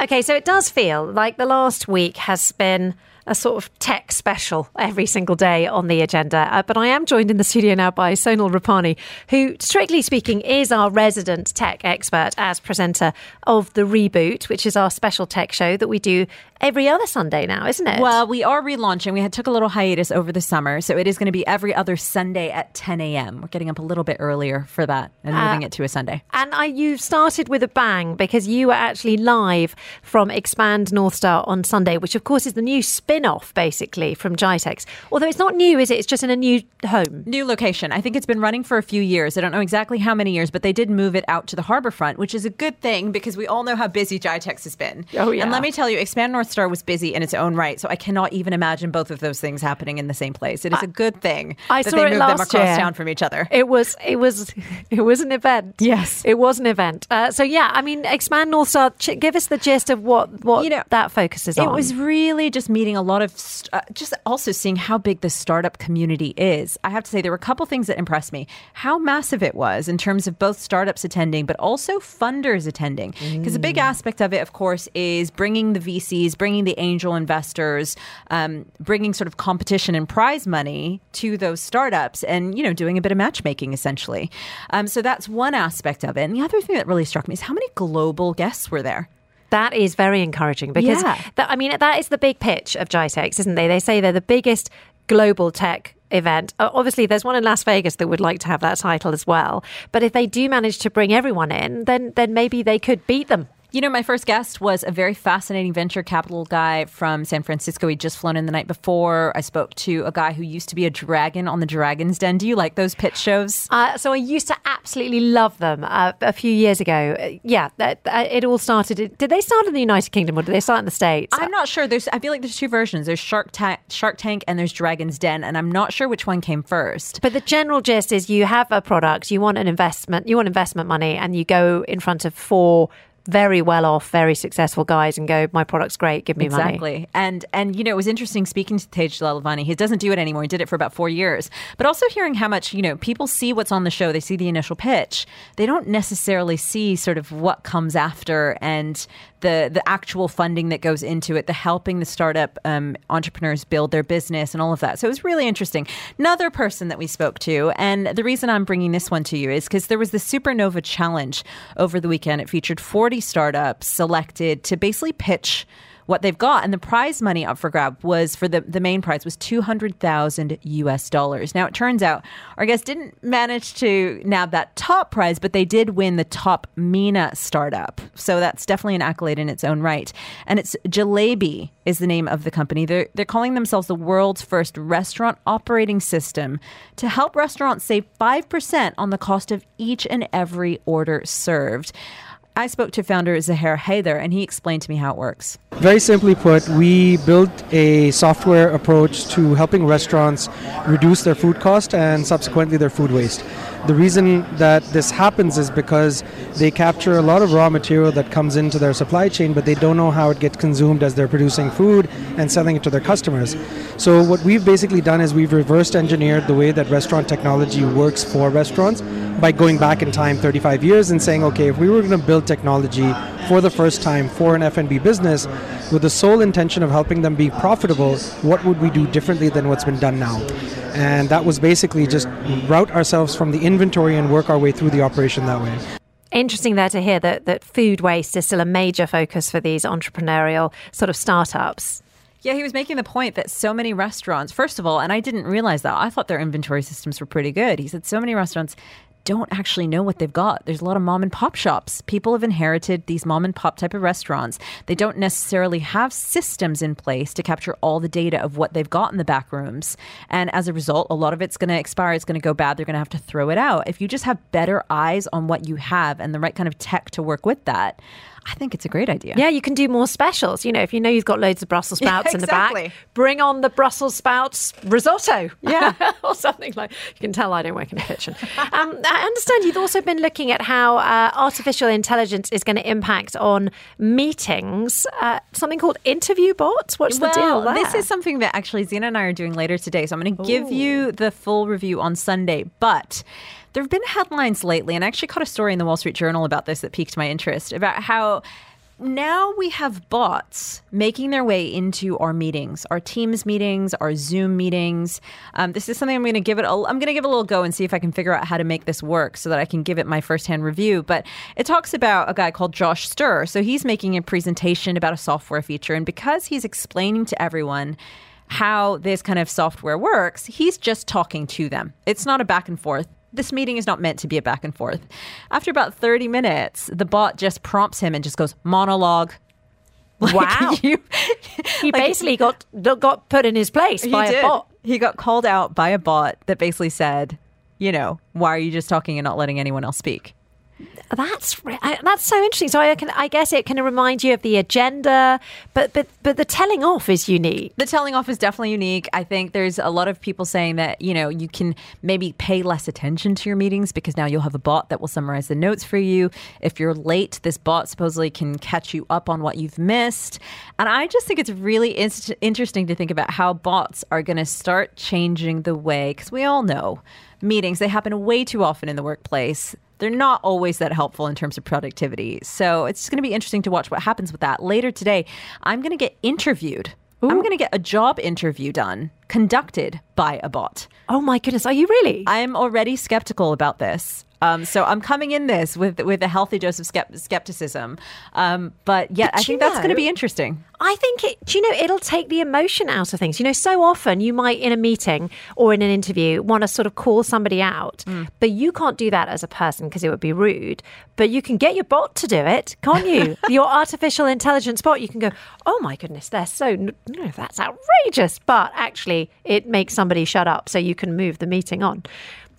Okay, so it does feel like the last week has been a sort of tech special every single day on the agenda. Uh, but I am joined in the studio now by Sonal Rupani, who, strictly speaking, is our resident tech expert as presenter of The Reboot, which is our special tech show that we do every other Sunday now, isn't it? Well, we are relaunching. We had took a little hiatus over the summer, so it is going to be every other Sunday at 10 a.m. We're getting up a little bit earlier for that and moving uh, it to a Sunday. And I, you started with a bang because you were actually live from Expand North Star on Sunday, which of course is the new spin-off basically from GITEX. Although it's not new, is it? It's just in a new home, new location. I think it's been running for a few years. I don't know exactly how many years, but they did move it out to the harbor front, which is a good thing because we all know how busy GITEX has been. Oh yeah. And let me tell you, Expand North Star was busy in its own right. So I cannot even imagine both of those things happening in the same place. It is a good thing I that saw they moved them across year. town from each other. It was it was it was an event. Yes, it was an event. Uh, so yeah, I mean, expand North Star. Ch- give us the gist of what what you know that focuses it on. It was really just meeting a lot of st- uh, just also seeing how big the startup community is. I have to say there were a couple things that impressed me. How massive it was in terms of both startups attending, but also funders attending. Because mm. a big aspect of it, of course, is bringing the VCs, bringing the angel investors, um, bringing sort of competition and prize money to those startups, and you know doing a bit of matchmaking essentially. Um, so that's one aspect of it. And the other thing that really struck me is how many global guests were there. That is very encouraging because yeah. that, I mean that is the big pitch of GITEX, isn't they? They say they're the biggest global tech event. Obviously, there's one in Las Vegas that would like to have that title as well. But if they do manage to bring everyone in, then then maybe they could beat them You know, my first guest was a very fascinating venture capital guy from San Francisco. He'd just flown in the night before. I spoke to a guy who used to be a dragon on the Dragon's Den. Do you like those pitch shows? Uh, so I used to absolutely love them uh, a few years ago. Uh, yeah, that, uh, it all started. Did they start in the United Kingdom or did they start in the States? I'm not sure. There's, I feel like there's two versions. There's Shark, Ta- Shark Tank and there's Dragon's Den, and I'm not sure which one came first. But the general gist is you have a product, you want an investment, you want investment money, and you go in front of four very well off, very successful guys and go, my product's great, give me exactly. money. Exactly. And and you know, it was interesting speaking to Tej Lalvani. He doesn't do it anymore. He did it for about four years. But also hearing how much, you know, people see what's on the show, they see the initial pitch. They don't necessarily see sort of what comes after and the the actual funding that goes into it, the helping the startup um, entrepreneurs build their business and all of that. So it was really interesting. Another person that we spoke to, and the reason I'm bringing this one to you is because there was the Supernova Challenge over the weekend. It featured 40 startups selected to basically pitch what they've got. And the prize money up for grab was for the, the main prize was 200,000 US dollars. Now, it turns out our guest didn't manage to nab that top prize, but they did win the top MENA startup. So that's definitely an accolade in its own right. And it's Jalebi is the name of the company. They're, they're calling themselves the world's first restaurant operating system to help restaurants save 5% on the cost of each and every order served. I spoke to founder Zahir Haider, and he explained to me how it works. Very simply put, we built a software approach to helping restaurants reduce their food cost and subsequently their food waste. The reason that this happens is because they capture a lot of raw material that comes into their supply chain, but they don't know how it gets consumed as they're producing food and selling it to their customers. So, what we've basically done is we've reversed engineered the way that restaurant technology works for restaurants by going back in time 35 years and saying, okay, if we were going to build technology for the first time for an F&B business with the sole intention of helping them be profitable, what would we do differently than what's been done now? And that was basically just route ourselves from the inventory and work our way through the operation that way. Interesting there to hear that, that food waste is still a major focus for these entrepreneurial sort of startups. Yeah, he was making the point that so many restaurants, first of all, and I didn't realize that. I thought their inventory systems were pretty good. He said so many restaurants don't actually know what they've got. There's a lot of mom and pop shops. People have inherited these mom and pop type of restaurants. They don't necessarily have systems in place to capture all the data of what they've got in the back rooms. And as a result, a lot of it's going to expire. It's going to go bad. They're going to have to throw it out. If you just have better eyes on what you have and the right kind of tech to work with that, I think it's a great idea. Yeah, you can do more specials. You know, if you know you've got loads of Brussels sprouts yeah, exactly. in the back, bring on the Brussels sprouts risotto. Yeah. or something like You can tell I don't work in a kitchen. um, I understand you've also been looking at how uh, artificial intelligence is going to impact on meetings. Uh, something called interview bots. What's well, the deal there? This is something that actually Zena and I are doing later today. So I'm going to give you the full review on Sunday. But there have been headlines lately, and I actually caught a story in the Wall Street Journal about this that piqued my interest about how now we have bots making their way into our meetings, our Teams meetings, our Zoom meetings. Um, this is something I'm going to give it. A, I'm going to give a little go and see if I can figure out how to make this work so that I can give it my firsthand review. But it talks about a guy called Josh Stir. So he's making a presentation about a software feature, and because he's explaining to everyone how this kind of software works, he's just talking to them. It's not a back and forth this meeting is not meant to be a back and forth. After about 30 minutes, the bot just prompts him and just goes, monologue. Like wow. You, he like, basically got got put in his place by did. a bot. He got called out by a bot that basically said, you know, why are you just talking and not letting anyone else speak? That's that's so interesting. So I can I guess it can remind you of the agenda, but but but the telling off is unique. The telling off is definitely unique. I think there's a lot of people saying that you know you can maybe pay less attention to your meetings because now you'll have a bot that will summarize the notes for you. If you're late, this bot supposedly can catch you up on what you've missed. And I just think it's really interesting to think about how bots are going to start changing the way because we all know meetings they happen way too often in the workplace they're not always that helpful in terms of productivity. So it's going to be interesting to watch what happens with that. Later today, I'm going to get interviewed. Ooh. I'm going to get a job interview done, conducted by a bot. Oh my goodness, are you really? I'm already skeptical about this. Um, so I'm coming in this with with a healthy dose of skepticism. Um, but yeah, But I think that's going to be interesting. I think it, do you know, it'll take the emotion out of things. You know, so often you might in a meeting or in an interview want to sort of call somebody out, but you can't do that as a person because it would be rude. But you can get your bot to do it, can't you? your artificial intelligence bot, you can go, oh my goodness, they're so, no, that's outrageous. But actually, it makes somebody shut up so you can move the meeting on.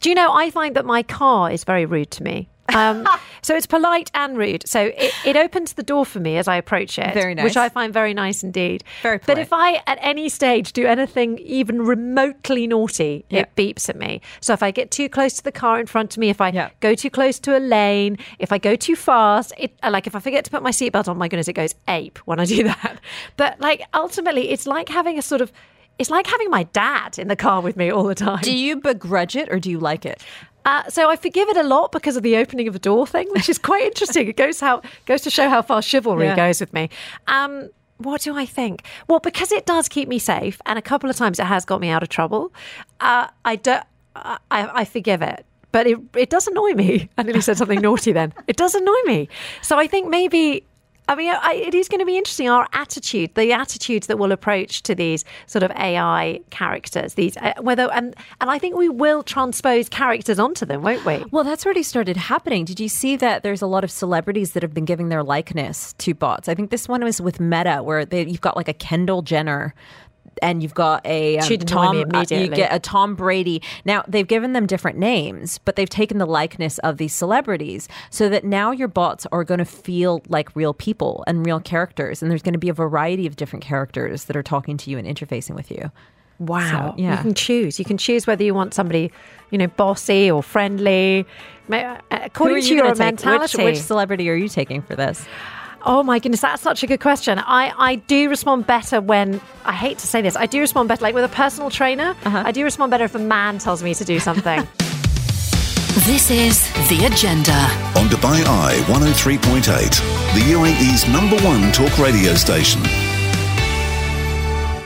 Do you know, I find that my car is very rude to me. Um, so it's polite and rude. So it, it opens the door for me as I approach it, Very which. I find very nice indeed. Very But if I at any stage do anything even remotely naughty, it beeps at me. So if I get too close to the car in front of me, if I go too close to a lane, if I go too fast, it like if I forget to put my seatbelt on, my goodness, it goes ape when I do that. But like ultimately, it's like having a sort of it's like having my dad in the car with me all the time. Do you begrudge it or do you like it? Uh, so I forgive it a lot because of the opening of the door thing, which is quite interesting. It goes how goes to show how far chivalry Yeah. goes with me. Um, what do I think? Well, because it does keep me safe, and a couple of times it has got me out of trouble. Uh, I don't. I, I forgive it. But it, it does annoy me. I nearly said something naughty then. It does annoy me. So I think maybe I mean, I, it is going to be interesting our attitude, the attitudes that we'll approach to these sort of AI characters. These uh, whether and and I think we will transpose characters onto them, won't we? Well, that's already started happening. Did you see that there's a lot of celebrities that have been giving their likeness to bots? I think this one was with Meta, where they, you've got like a Kendall Jenner. And you've got a um, Tom. uh, you get a Tom Brady. Now they've given them different names, but they've taken the likeness of these celebrities, so that now your bots are going to feel like real people and real characters, and there's going to be a variety of different characters that are talking to you and interfacing with you. Wow. So, yeah. You can choose. You can choose whether you want somebody, you know, bossy or friendly, uh, according are to your mentality. Which, which celebrity are you taking for this? Oh my goodness, that's such a good question. I, I do respond better when I hate to say this. I do respond better like with a personal trainer. Uh-huh. I do respond better if a man tells me to do something. This is The Agenda. On Dubai Eye 103.8, the UAE's number one talk radio station.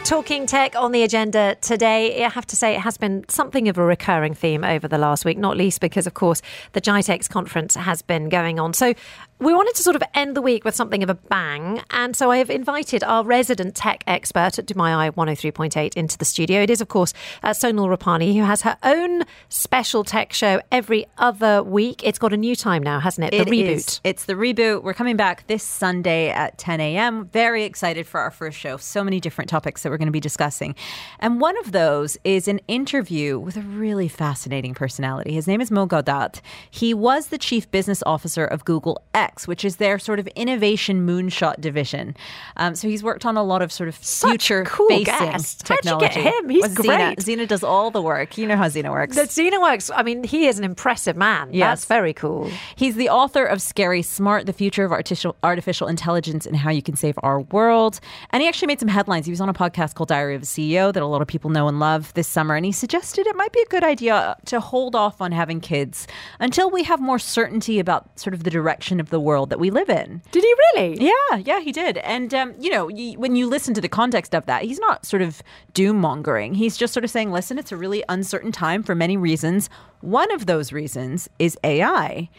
Talking tech on the agenda today. I have to say, it has been something of a recurring theme over the last week, not least because, of course, the GITEX conference has been going on. So, we wanted to sort of end the week with something of a bang. And so, I have invited our resident tech expert at Dubai Eye 103.8 into the studio. It is, of course, uh, Sonal Rupani, who has her own special tech show every other week. It's got a new time now, hasn't it? The It reboot. is. It's the reboot. We're coming back this Sunday at 10 a.m. Very excited for our first show. So many different topics that we're going to be discussing. And one of those is an interview with a really fascinating personality. His name is Mo Gawdat. He was the chief business officer of Google X, which is their sort of innovation moonshot division. Um, so he's worked on a lot of sort of future cool facing guest. How'd you technology. get him? He's Well, Zena- great. Zena does all the work. You know how Zena works. That Zena works. I mean, he is an impressive man. Yes. That's very cool. He's the author of Scary Smart, The Future of Artificial, Artificial Intelligence and How You Can Save Our World. And he actually made some headlines. He was on a podcast called Diary of a CEO that a lot of people know and love this summer. And he suggested it might be a good idea to hold off on having kids until we have more certainty about sort of the direction of the world that we live in. Did he really? Yeah, yeah, he did. And, um, you know, y- when you listen to the context of that, he's not sort of doom mongering. He's just sort of saying, listen, it's a really uncertain time for many reasons. One of those reasons is AI.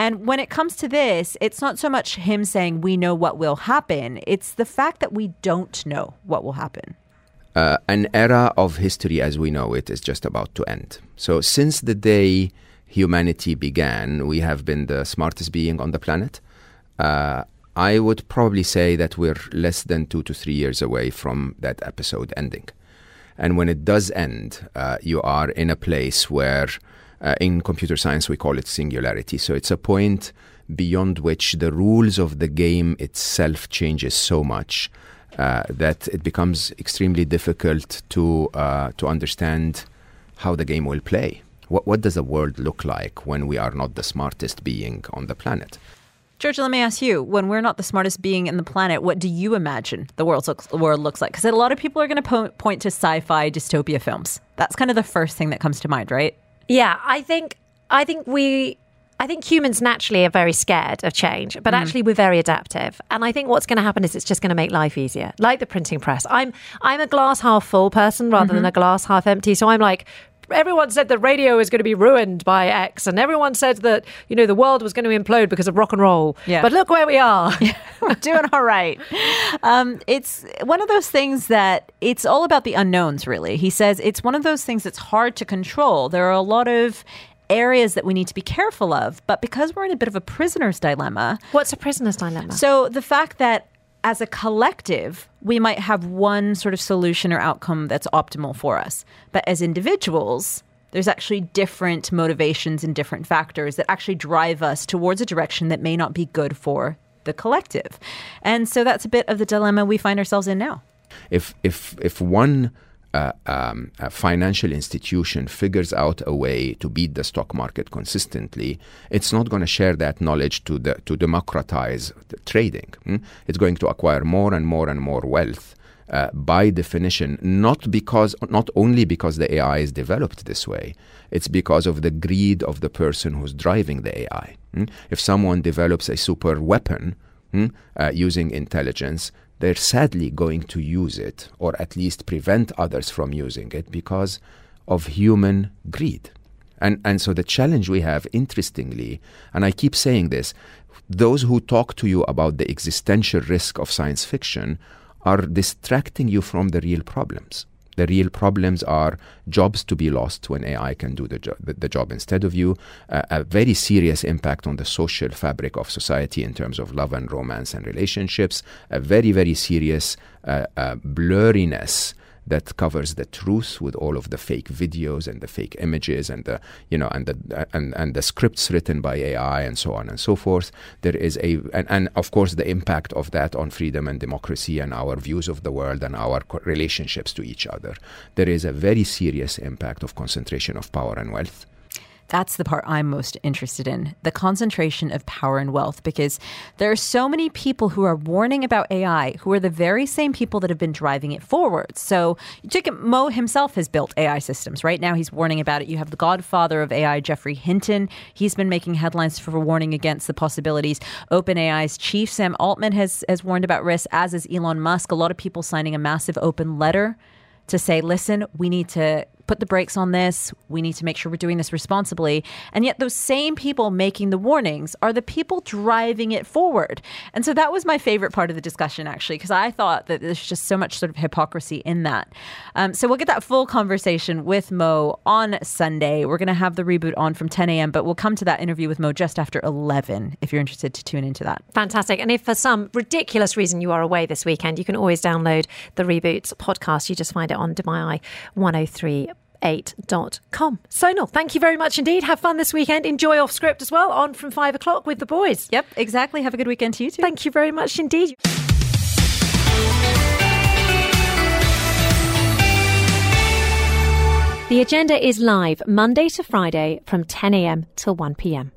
And when it comes to this, it's not so much him saying we know what will happen, it's the fact that we don't know what will happen. uh, an era of history as we know it is just about to end. So, since the day humanity began, we have been the smartest being on the planet. Uh, I would probably say that we're less than two to three years away from that episode ending. And when it does end, uh, you are in a place where, uh, in computer science, we call it singularity. So it's a point beyond which the rules of the game itself changes so much uh, that it becomes extremely difficult to uh, to understand how the game will play. What what does the world look like when we are not the smartest being on the planet? Georgia, let me ask you: When we're not the smartest being in the planet, what do you imagine the world looks, the world looks like? Because a lot of people are going to po- point to sci-fi dystopia films. That's kind of the first thing that comes to mind, right? Yeah, I think I think we I think humans naturally are very scared of change, but Mm. actually we're very adaptive. And I think what's going to happen is it's just going to make life easier. Like the printing press. I'm I'm a glass half full person rather Mm-hmm. than a glass half empty. So I'm like everyone said that radio is going to be ruined by X, and everyone said that you know the world was going to implode because of rock and roll. Yeah. But look where we are. We're doing all right. Um, it's one of those things that it's all about the unknowns, really. He says it's one of those things that's hard to control. There are a lot of areas that we need to be careful of, but because we're in a bit of a prisoner's dilemma. What's a prisoner's dilemma? So the fact that as a collective, we might have one sort of solution or outcome that's optimal for us. But as individuals, there's actually different motivations and different factors that actually drive us towards a direction that may not be good for the collective. And so that's a bit of the dilemma we find ourselves in now. If if if one uh, um, a financial institution figures out a way to beat the stock market consistently, it's not going to share that knowledge to the, to democratize trading. hmm? It's going to acquire more and more and more wealth. Uh, by definition, not because not only because the AI is developed this way, it's because of the greed of the person who's driving the AI. hmm? If someone develops a super weapon hmm, uh, using intelligence, they're sadly going to use it, or at least prevent others from using it, because of human greed. And, and so the challenge we have, interestingly, and I keep saying this, those who talk to you about the existential risk of science fiction are distracting you from the real problems. The real problems are jobs to be lost when AI can do the, jo- the, job instead of you, uh, a very serious impact on the social fabric of society in terms of love and romance and relationships, a very, very serious uh, uh, blurriness that covers the truth with all of the fake videos and the fake images and the you know and the and, and the scripts written by AI and so on and so forth. There is a and, and of course the impact of that on freedom and democracy and our views of the world and our relationships to each other. There is a very serious impact of concentration of power and wealth. That's the part I'm most interested in the concentration of power and wealth, because there are so many people who are warning about AI who are the very same people that have been driving it forward. So, take Mo himself has built AI systems. Right now, he's warning about it. You have the godfather of AI, Geoffrey Hinton. He's been making headlines for warning against the possibilities. OpenAI's chief, Sam Altman, has, has warned about risks, as is Elon Musk. A lot of people signing a massive open letter to say, listen, we need to put the brakes on this. We need to make sure we're doing this responsibly. And yet, those same people making the warnings are the people driving it forward. And so that was my favorite part of the discussion, actually, because I thought that there's just so much sort of hypocrisy in that. Um, so we'll get that full conversation with Mo on Sunday. We're going to have the reboot on from 10 a.m., but we'll come to that interview with Mo just after 11 if you're interested to tune into that. Fantastic. And if for some ridiculous reason you are away this weekend, you can always download the Reboots podcast. You just find it on DMI 103 8.com. Sonal, thank you very much indeed. Have fun this weekend. Enjoy off script as well, on from five o'clock with the boys. Yep, exactly. Have a good weekend to you too. Thank you very much indeed. The agenda is live Monday to Friday from 10 a.m. till 1 p.m.